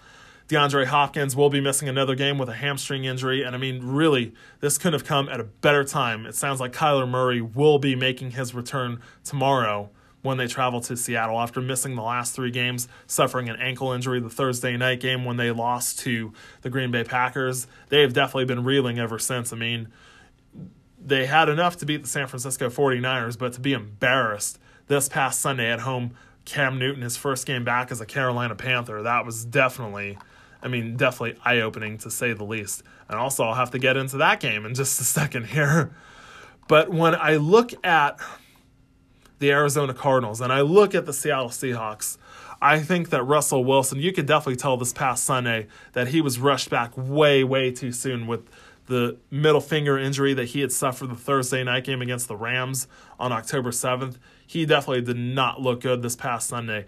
DeAndre Hopkins will be missing another game with a hamstring injury. And I mean, really, this couldn't have come at a better time. It sounds like Kyler Murray will be making his return tomorrow when they travel to Seattle after missing the last three games, suffering an ankle injury the Thursday night game when they lost to the Green Bay Packers. They have definitely been reeling ever since. I mean, they had enough to beat the San Francisco 49ers, but to be embarrassed this past Sunday at home, Cam Newton, his first game back as a Carolina Panther, that was definitely, I mean, definitely eye opening to say the least. And also, I'll have to get into that game in just a second here. But when I look at the Arizona Cardinals and I look at the Seattle Seahawks, I think that Russell Wilson, you could definitely tell this past Sunday that he was rushed back way, way too soon with the middle finger injury that he had suffered the Thursday night game against the Rams on October 7th. He definitely did not look good this past Sunday.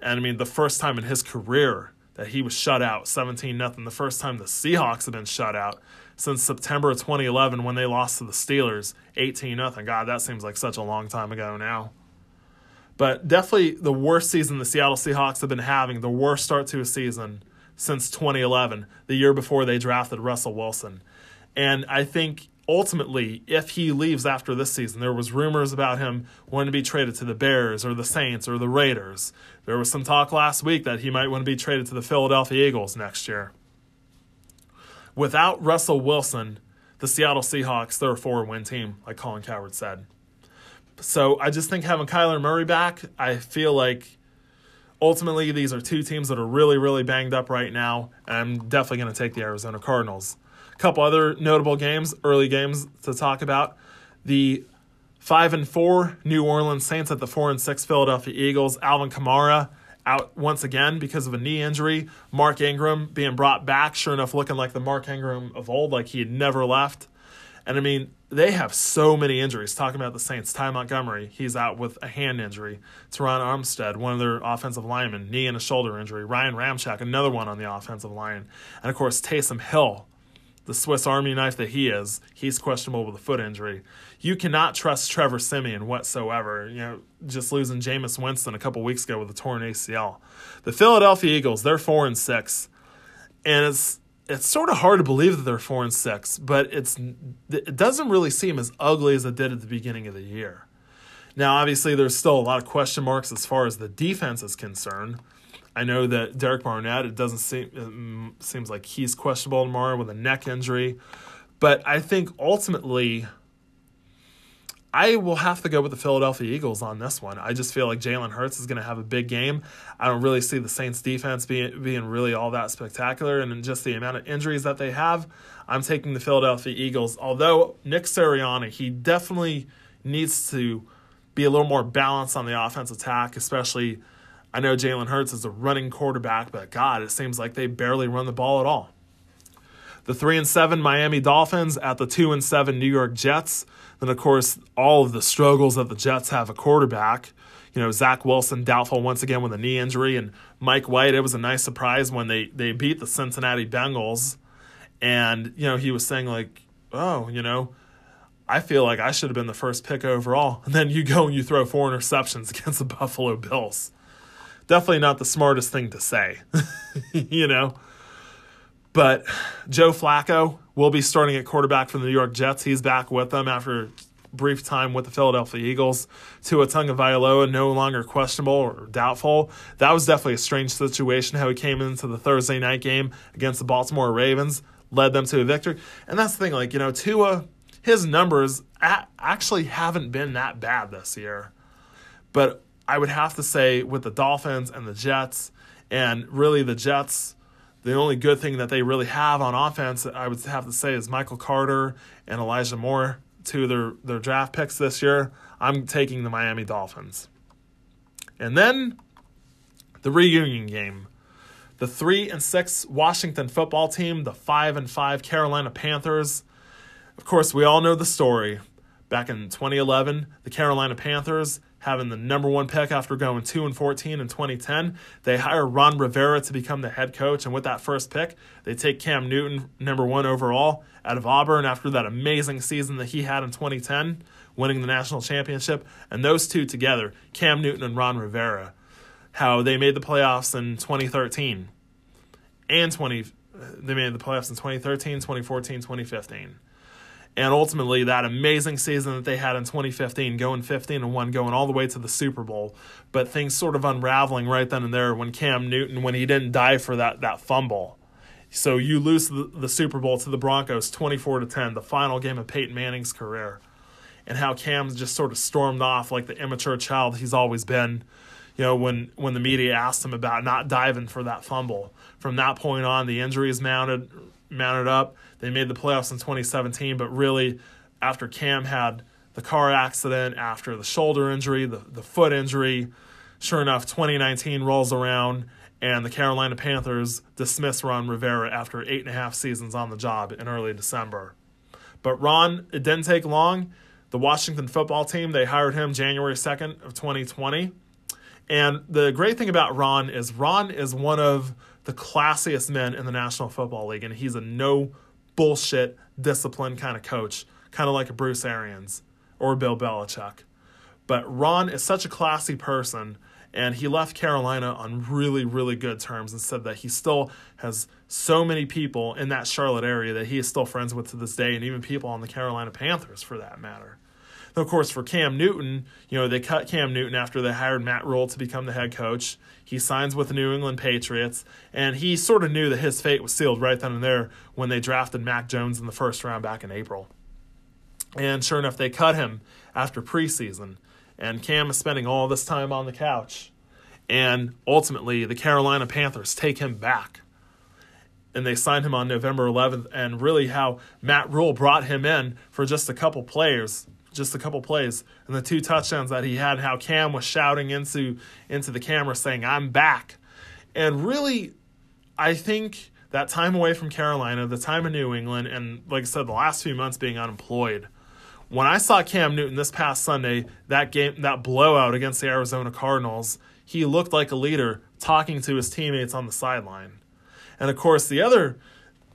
And I mean, the first time in his career that he was shut out 17 nothing, the first time the Seahawks have been shut out since September of 2011 when they lost to the Steelers 18 nothing. God, that seems like such a long time ago now. But definitely the worst season the Seattle Seahawks have been having, the worst start to a season since 2011, the year before they drafted Russell Wilson. And I think ultimately, if he leaves after this season, there was rumors about him wanting to be traded to the Bears or the Saints or the Raiders. There was some talk last week that he might want to be traded to the Philadelphia Eagles next year. Without Russell Wilson, the Seattle Seahawks, they're a four win team, like Colin Cowherd said. So I just think having Kyler Murray back, I feel like ultimately these are two teams that are really, really banged up right now. And I'm definitely going to take the Arizona Cardinals. Couple other notable games, early games to talk about. The five and four New Orleans Saints at the four and six Philadelphia Eagles. Alvin Kamara out once again because of a knee injury. Mark Ingram being brought back, sure enough, looking like the Mark Ingram of old, like he had never left. And I mean, they have so many injuries. Talking about the Saints, Ty Montgomery, he's out with a hand injury. Terron Armstead, one of their offensive linemen, knee and a shoulder injury. Ryan Ramczyk, another one on the offensive line. And of course, Taysom Hill, the Swiss Army knife that he is, he's questionable with a foot injury. You cannot trust Trevor Siemian whatsoever. You know, just losing Jameis Winston a couple weeks ago with a torn ACL. The Philadelphia Eagles, they're four and six, and it's it's sort of hard to believe that they're four and six, but it's it doesn't really seem as ugly as it did at the beginning of the year. Now, obviously, there's still a lot of question marks as far as the defense is concerned. I know that Derek Barnett, it doesn't seem it mm, seems like he's questionable tomorrow with a neck injury, but I think ultimately I will have to go with the Philadelphia Eagles on this one. I just feel like Jalen Hurts is going to have a big game. I don't really see the Saints defense being being really all that spectacular, and just the amount of injuries that they have, I'm taking the Philadelphia Eagles. Although Nick Sirianni, he definitely needs to be a little more balanced on the offense attack, especially. I know Jalen Hurts is a running quarterback, but God, it seems like they barely run the ball at all. The three and seven Miami Dolphins at the two and seven New York Jets. Then, of course, all of the struggles that the Jets have a quarterback. You know, Zach Wilson doubtful once again with a knee injury, and Mike White. It was a nice surprise when they they beat the Cincinnati Bengals, and you know he was saying like, oh, you know, I feel like I should have been the first pick overall, and then you go and you throw four interceptions against the Buffalo Bills. Definitely not the smartest thing to say, you know. But Joe Flacco will be starting at quarterback for the New York Jets. He's back with them after brief time with the Philadelphia Eagles. Tua Tagovailoa no longer questionable or doubtful. That was definitely a strange situation how he came into the Thursday night game against the Baltimore Ravens, led them to a victory. And that's the thing, like, you know, Tua, his numbers actually haven't been that bad this year. But I would have to say with the Dolphins and the Jets, and really the Jets the only good thing that they really have on offense, I would have to say, is Michael Carter and Elijah Moore, two their, their draft picks this year. I'm taking the Miami Dolphins. And then the reunion game. The three and six Washington football team, the five and five Carolina Panthers. Of course, we all know the story. Back in 2011, the Carolina Panthers having the number one pick after going 2 and 14 in 2010. They hire Ron Rivera to become the head coach, and with that first pick, they take Cam Newton, number one overall, out of Auburn after that amazing season that he had in 2010, winning the national championship. And those two together, Cam Newton and Ron Rivera, how they made the playoffs in 2013 and 20 they made the playoffs in 2013, 2014, 2015 and ultimately that amazing season that they had in 2015 going 15 and 1 going all the way to the super bowl. But things sort of unraveling right then and there when cam newton when he didn't die for that that fumble. So you lose the, the super bowl to the broncos 24 to 10 the final game of peyton manning's career. And how cam just sort of stormed off like the immature child he's always been you know when when the media asked him about not diving for that fumble. From that point on the injuries mounted mounted up. They made the playoffs in 2017, but really, after Cam had the car accident, after the shoulder injury, the, the foot injury, sure enough, 2019 rolls around and the Carolina Panthers dismiss Ron Rivera after eight and a half seasons on the job in early December. But Ron, it didn't take long. The Washington football team, they hired him January 2nd of 2020. And the great thing about Ron is Ron is one of the classiest men in the National Football League, and he's a no bullshit, discipline kind of coach, kind of like a Bruce Arians or Bill Belichick. But Ron is such a classy person, and he left Carolina on really, really good terms and said that he still has so many people in that Charlotte area that he is still friends with to this day, and even people on the Carolina Panthers for that matter. Of course, for Cam Newton, you know, they cut Cam Newton after they hired Matt Rhule to become the head coach. He signs with the New England Patriots, and he sort of knew that his fate was sealed right then and there when they drafted Mac Jones in the first round back in April. And sure enough, they cut him after preseason. And Cam is spending all this time on the couch. And ultimately, the Carolina Panthers take him back. And they signed him on November 11th. And really, how Matt Rhule brought him in for just a couple players, just a couple plays, and the two touchdowns that he had, how Cam was shouting into, into the camera saying, I'm back. And really, I think that time away from Carolina, the time in New England, and like I said, the last few months being unemployed – when I saw Cam Newton this past Sunday, that game, that blowout against the Arizona Cardinals, he looked like a leader talking to his teammates on the sideline. And of course, the other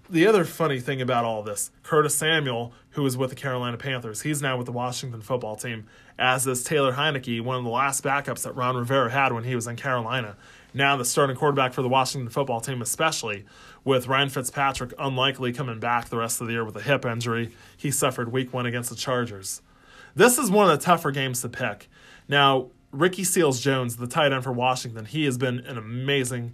the other funny thing about all this, Curtis Samuel, who was with the Carolina Panthers, he's now with the Washington football team, as is Taylor Heinicke, one of the last backups that Ron Rivera had when he was in Carolina. Now the starting quarterback for the Washington football team, especially with Ryan Fitzpatrick unlikely coming back the rest of the year with a hip injury he suffered week one against the Chargers. This is one of the tougher games to pick. Now, Ricky Seals Jones, the tight end for Washington, he has been an amazing,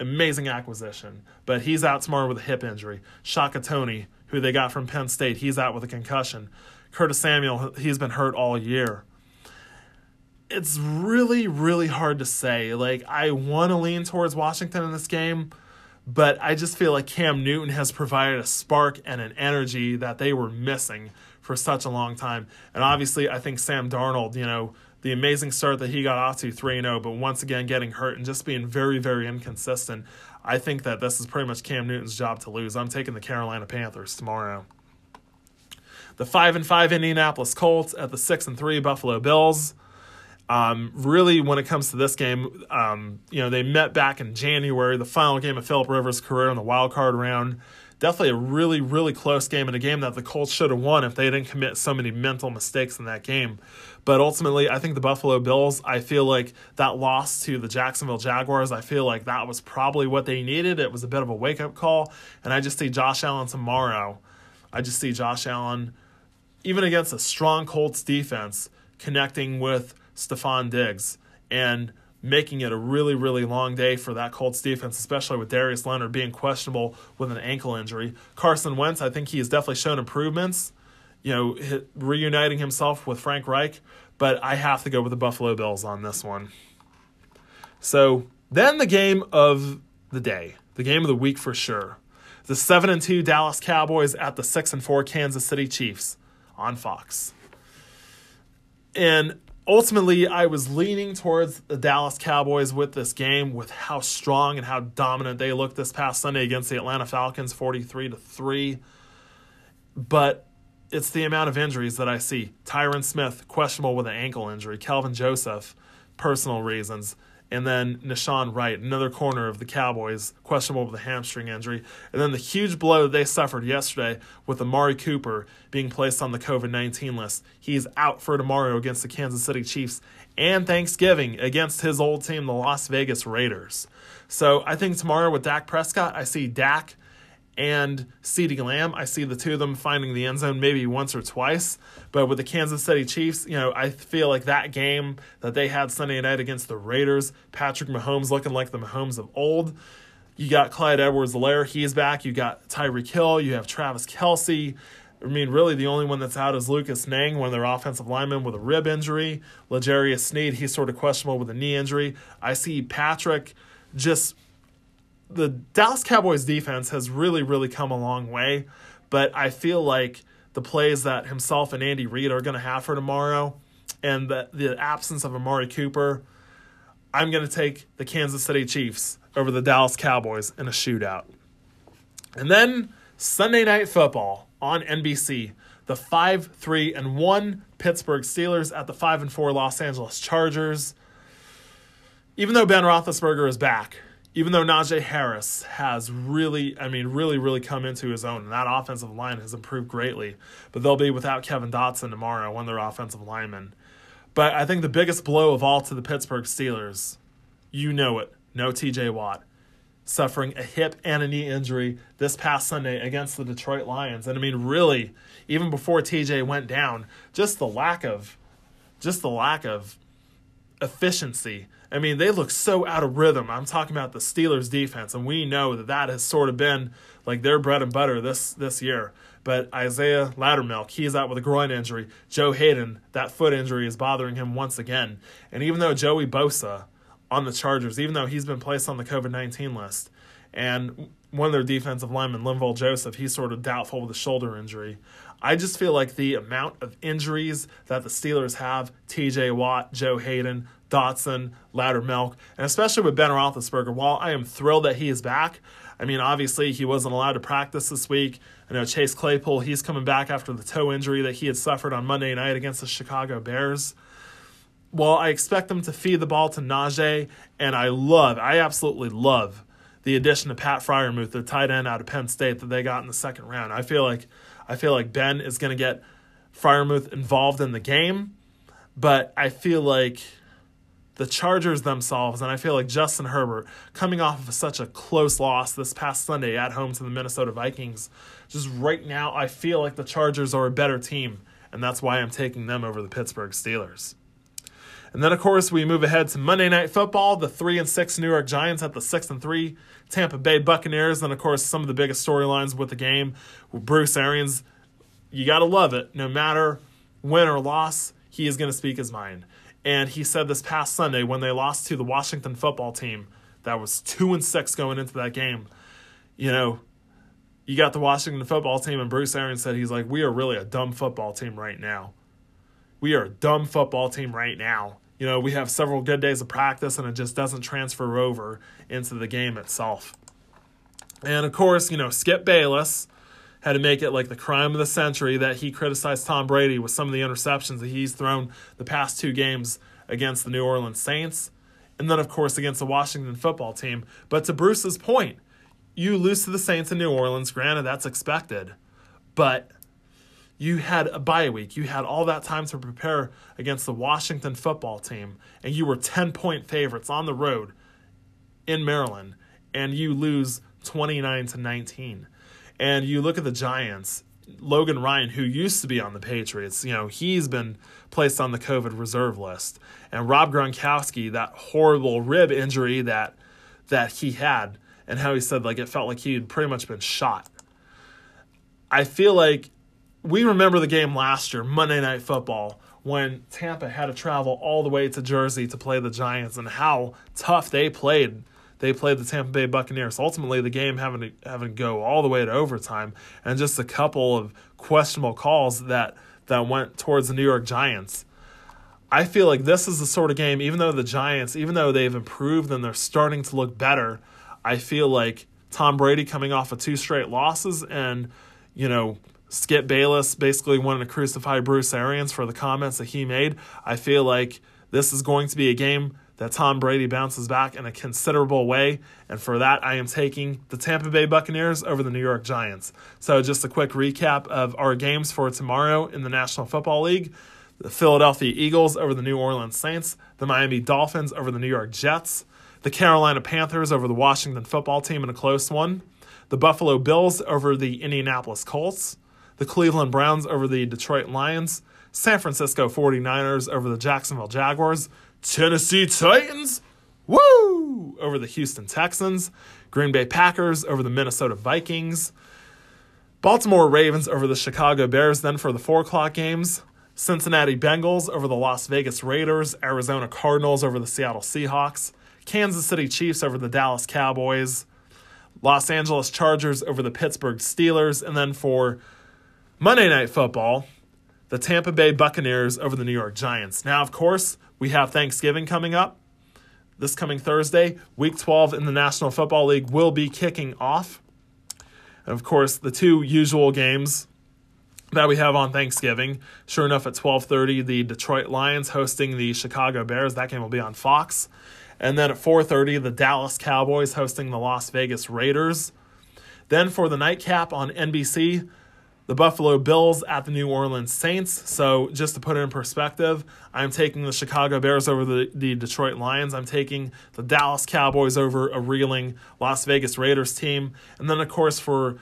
amazing acquisition, but he's out tomorrow with a hip injury. Shaka Toney, who they got from Penn State, he's out with a concussion. Curtis Samuel, he's been hurt all year. It's really, really hard to say. Like, I want to lean towards Washington in this game but I just feel like Cam Newton has provided a spark and an energy that they were missing for such a long time. And obviously, I think Sam Darnold, you know, the amazing start that he got off to 3 0, but once again getting hurt and just being very, very inconsistent. I think that this is pretty much Cam Newton's job to lose. I'm taking the Carolina Panthers tomorrow. The 5 and 5 Indianapolis Colts at the 6 and 3 Buffalo Bills. Um, really, when it comes to this game, um, you know, they met back in January, the final game of Philip Rivers' career in the wild card round. Definitely a really, really close game and a game that the Colts should have won if they didn't commit so many mental mistakes in that game. But ultimately, I think the Buffalo Bills, I feel like that loss to the Jacksonville Jaguars, I feel like that was probably what they needed. It was a bit of a wake up call. And I just see Josh Allen tomorrow. I just see Josh Allen, even against a strong Colts defense, connecting with Stefon Diggs and making it a really, really long day for that Colts defense, especially with Darius Leonard being questionable with an ankle injury. Carson Wentz, I think he has definitely shown improvements, you know, reuniting himself with Frank Reich, but I have to go with the Buffalo Bills on this one. So then the game of the day, the game of the week for sure. The 7 and 2 Dallas Cowboys at the 6 and 4 Kansas City Chiefs on Fox. And ultimately, I was leaning towards the Dallas Cowboys with this game, with how strong and how dominant they looked this past Sunday against the Atlanta Falcons, forty-three to three. But it's the amount of injuries that I see. Tyron Smith questionable with an ankle injury. Calvin Joseph, personal reasons and then Nahshon Wright, another corner of the Cowboys, questionable with a hamstring injury. And then the huge blow that they suffered yesterday with Amari Cooper being placed on the COVID 19 list. He's out for tomorrow against the Kansas City Chiefs and Thanksgiving against his old team, the Las Vegas Raiders. So I think tomorrow with Dak Prescott, I see Dak and CeeDee Lamb. I see the two of them finding the end zone maybe once or twice. But with the Kansas City Chiefs, you know, I feel like that game that they had Sunday night against the Raiders, Patrick Mahomes looking like the Mahomes of old. You got Clyde Edwards Helaire, he's back. You got Tyreek Hill, you have Travis Kelce. I mean, really, the only one that's out is Lucas Niang, one of their offensive linemen with a rib injury. L'Jarius Sneed, he's sort of questionable with a knee injury. I see Patrick just the Dallas Cowboys defense has really, really come a long way, but I feel like the plays that himself and Andy Reid are going to have for tomorrow, and the the absence of Amari Cooper, I'm going to take the Kansas City Chiefs over the Dallas Cowboys in a shootout. And then Sunday Night Football on NBC. The 5 3 and 1 Pittsburgh Steelers at the 5 and 4 Los Angeles Chargers. Even though Ben Roethlisberger is back, even though Najee Harris has really, I mean, really, really come into his own, and that offensive line has improved greatly, but they'll be without Kevin Dotson tomorrow, one of their offensive linemen. But I think the biggest blow of all to the Pittsburgh Steelers, you know it, no TJ Watt, suffering a hip and a knee injury this past Sunday against the Detroit Lions. And I mean, really, even before TJ went down, just the lack of, just the lack of efficiency I mean, they look so out of rhythm. I'm talking about the Steelers defense, and we know that that has sort of been like their bread and butter this this year. But Isaiah Loudermilk, he's out with a groin injury. Joe Haden, that foot injury is bothering him once again. And even though Joey Bosa on the Chargers, even though he's been placed on the COVID 19 list, and one of their defensive linemen, Linval Joseph, he's sort of doubtful with a shoulder injury. I just feel like the amount of injuries that the Steelers have TJ Watt, Joe Haden, Dotson, Loudermilk, and especially with Ben Roethlisberger. While I am thrilled that he is back, I mean, obviously he wasn't allowed to practice this week. I know Chase Claypool, he's coming back after the toe injury that he had suffered on Monday night against the Chicago Bears. Well, I expect them to feed the ball to Najee, and I love, I absolutely love the addition of Pat Freiermuth, the tight end out of Penn State that they got in the second round. I feel like I feel like Ben is going to get Freiermuth involved in the game, but I feel like the Chargers themselves, and I feel like Justin Herbert, coming off of such a close loss this past Sunday at home to the Minnesota Vikings, just right now, I feel like the Chargers are a better team, and that's why I'm taking them over the Pittsburgh Steelers. And then, of course, we move ahead to Monday Night Football. The three and six New York Giants at the six and three Tampa Bay Buccaneers. And of course, some of the biggest storylines with the game. Bruce Arians, you got to love it. No matter win or loss, he is going to speak his mind. And he said this past Sunday when they lost to the Washington football team that was two and six going into that game, you know, you got the Washington football team, and Bruce Arians said he's like, we are really a dumb football team right now. We are a dumb football team right now. You know, we have several good days of practice, and it just doesn't transfer over into the game itself. And of course, you know, Skip Bayless had to make it like the crime of the century that he criticized Tom Brady with some of the interceptions that he's thrown the past two games against the New Orleans Saints, and then, of course, against the Washington football team. But to Bruce's point, you lose to the Saints in New Orleans. Granted, that's expected, but you had a bye week. You had all that time to prepare against the Washington football team, and you were 10 point favorites on the road in Maryland, and you lose 29 to 19. And you look at the Giants, Logan Ryan, who used to be on the Patriots, you know, he's been placed on the COVID reserve list. And Rob Gronkowski, that horrible rib injury that that he had, and how he said like it felt like he had pretty much been shot. I feel like we remember the game last year, Monday Night Football, when Tampa had to travel all the way to Jersey to play the Giants and how tough they played they played the Tampa Bay Buccaneers. Ultimately, the game having to having to go all the way to overtime, and just a couple of questionable calls that that went towards the New York Giants. I feel like this is the sort of game, even though the Giants, even though they've improved and they're starting to look better, I feel like Tom Brady coming off of two straight losses and, you know, Skip Bayless basically wanting to crucify Bruce Arians for the comments that he made. I feel like this is going to be a game that Tom Brady bounces back in a considerable way. And for that, I am taking the Tampa Bay Buccaneers over the New York Giants. So, just a quick recap of our games for tomorrow in the National Football League the Philadelphia Eagles over the New Orleans Saints, the Miami Dolphins over the New York Jets, the Carolina Panthers over the Washington football team in a close one, the Buffalo Bills over the Indianapolis Colts, the Cleveland Browns over the Detroit Lions, San Francisco 49ers over the Jacksonville Jaguars, Tennessee Titans, woo, over the Houston Texans, Green Bay Packers over the Minnesota Vikings, Baltimore Ravens over the Chicago Bears. Then for the four o'clock games, Cincinnati Bengals over the Las Vegas Raiders, Arizona Cardinals over the Seattle Seahawks, Kansas City Chiefs over the Dallas Cowboys, Los Angeles Chargers over the Pittsburgh Steelers, and then for Monday Night Football, the Tampa Bay Buccaneers over the New York Giants. Now, of course, we have Thanksgiving coming up. this coming Thursday. Week 12 in the National Football League will be kicking off. And of course, the two usual games that we have on Thanksgiving. Sure enough, at 12:30, the Detroit Lions hosting the Chicago Bears. That game will be on Fox. And then at 4:30, the Dallas Cowboys hosting the Las Vegas Raiders. Then for the nightcap on NBC, the Buffalo Bills at the New Orleans Saints. So, just to put it in perspective, I'm taking the Chicago Bears over the, the Detroit Lions. I'm taking the Dallas Cowboys over a reeling Las Vegas Raiders team. And then, of course, for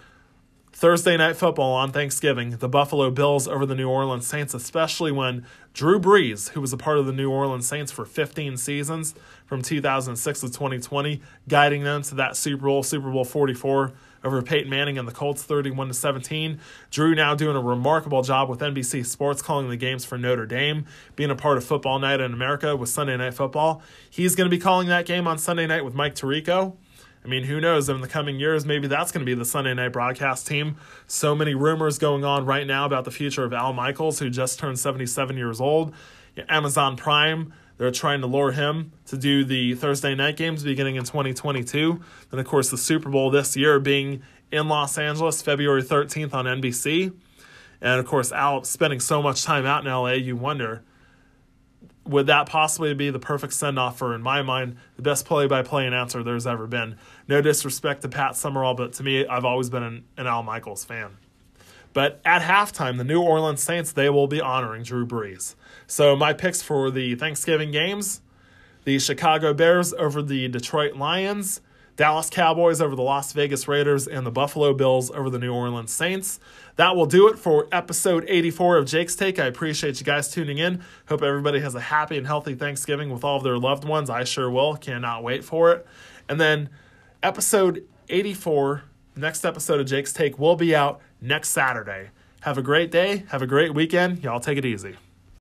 Thursday night football on Thanksgiving, the Buffalo Bills over the New Orleans Saints, especially when Drew Brees, who was a part of the New Orleans Saints for 15 seasons from 2006 to 2020, guiding them to that Super Bowl, Super Bowl 44 over Peyton Manning and the Colts 31 to 17. Drew now doing a remarkable job with NBC Sports calling the games for Notre Dame, being a part of Football Night in America with Sunday Night Football. He's going to be calling that game on Sunday night with Mike Tirico. I mean, who knows? In the coming years, maybe that's going to be the Sunday night broadcast team. So many rumors going on right now about the future of Al Michaels, who just turned 77 years old. Amazon Prime, they're trying to lure him to do the Thursday night games beginning in 2022. And of course, the Super Bowl this year being in Los Angeles, February 13th on NBC. And of course, Al spending so much time out in LA, you wonder would that possibly be the perfect send off for, in my mind, the best play by play announcer there's ever been? No disrespect to Pat Summerall, but to me, I've always been an, an Al Michaels fan. But at halftime, the New Orleans Saints, they will be honoring Drew Brees. So my picks for the Thanksgiving games the Chicago Bears over the Detroit Lions, Dallas Cowboys over the Las Vegas Raiders, and the Buffalo Bills over the New Orleans Saints. That will do it for episode 84 of Jake's Take. I appreciate you guys tuning in. Hope everybody has a happy and healthy Thanksgiving with all of their loved ones. I sure will. Cannot wait for it. And then episode 84, next episode of Jake's Take, will be out next Saturday. Have a great day. Have a great weekend. Y'all take it easy.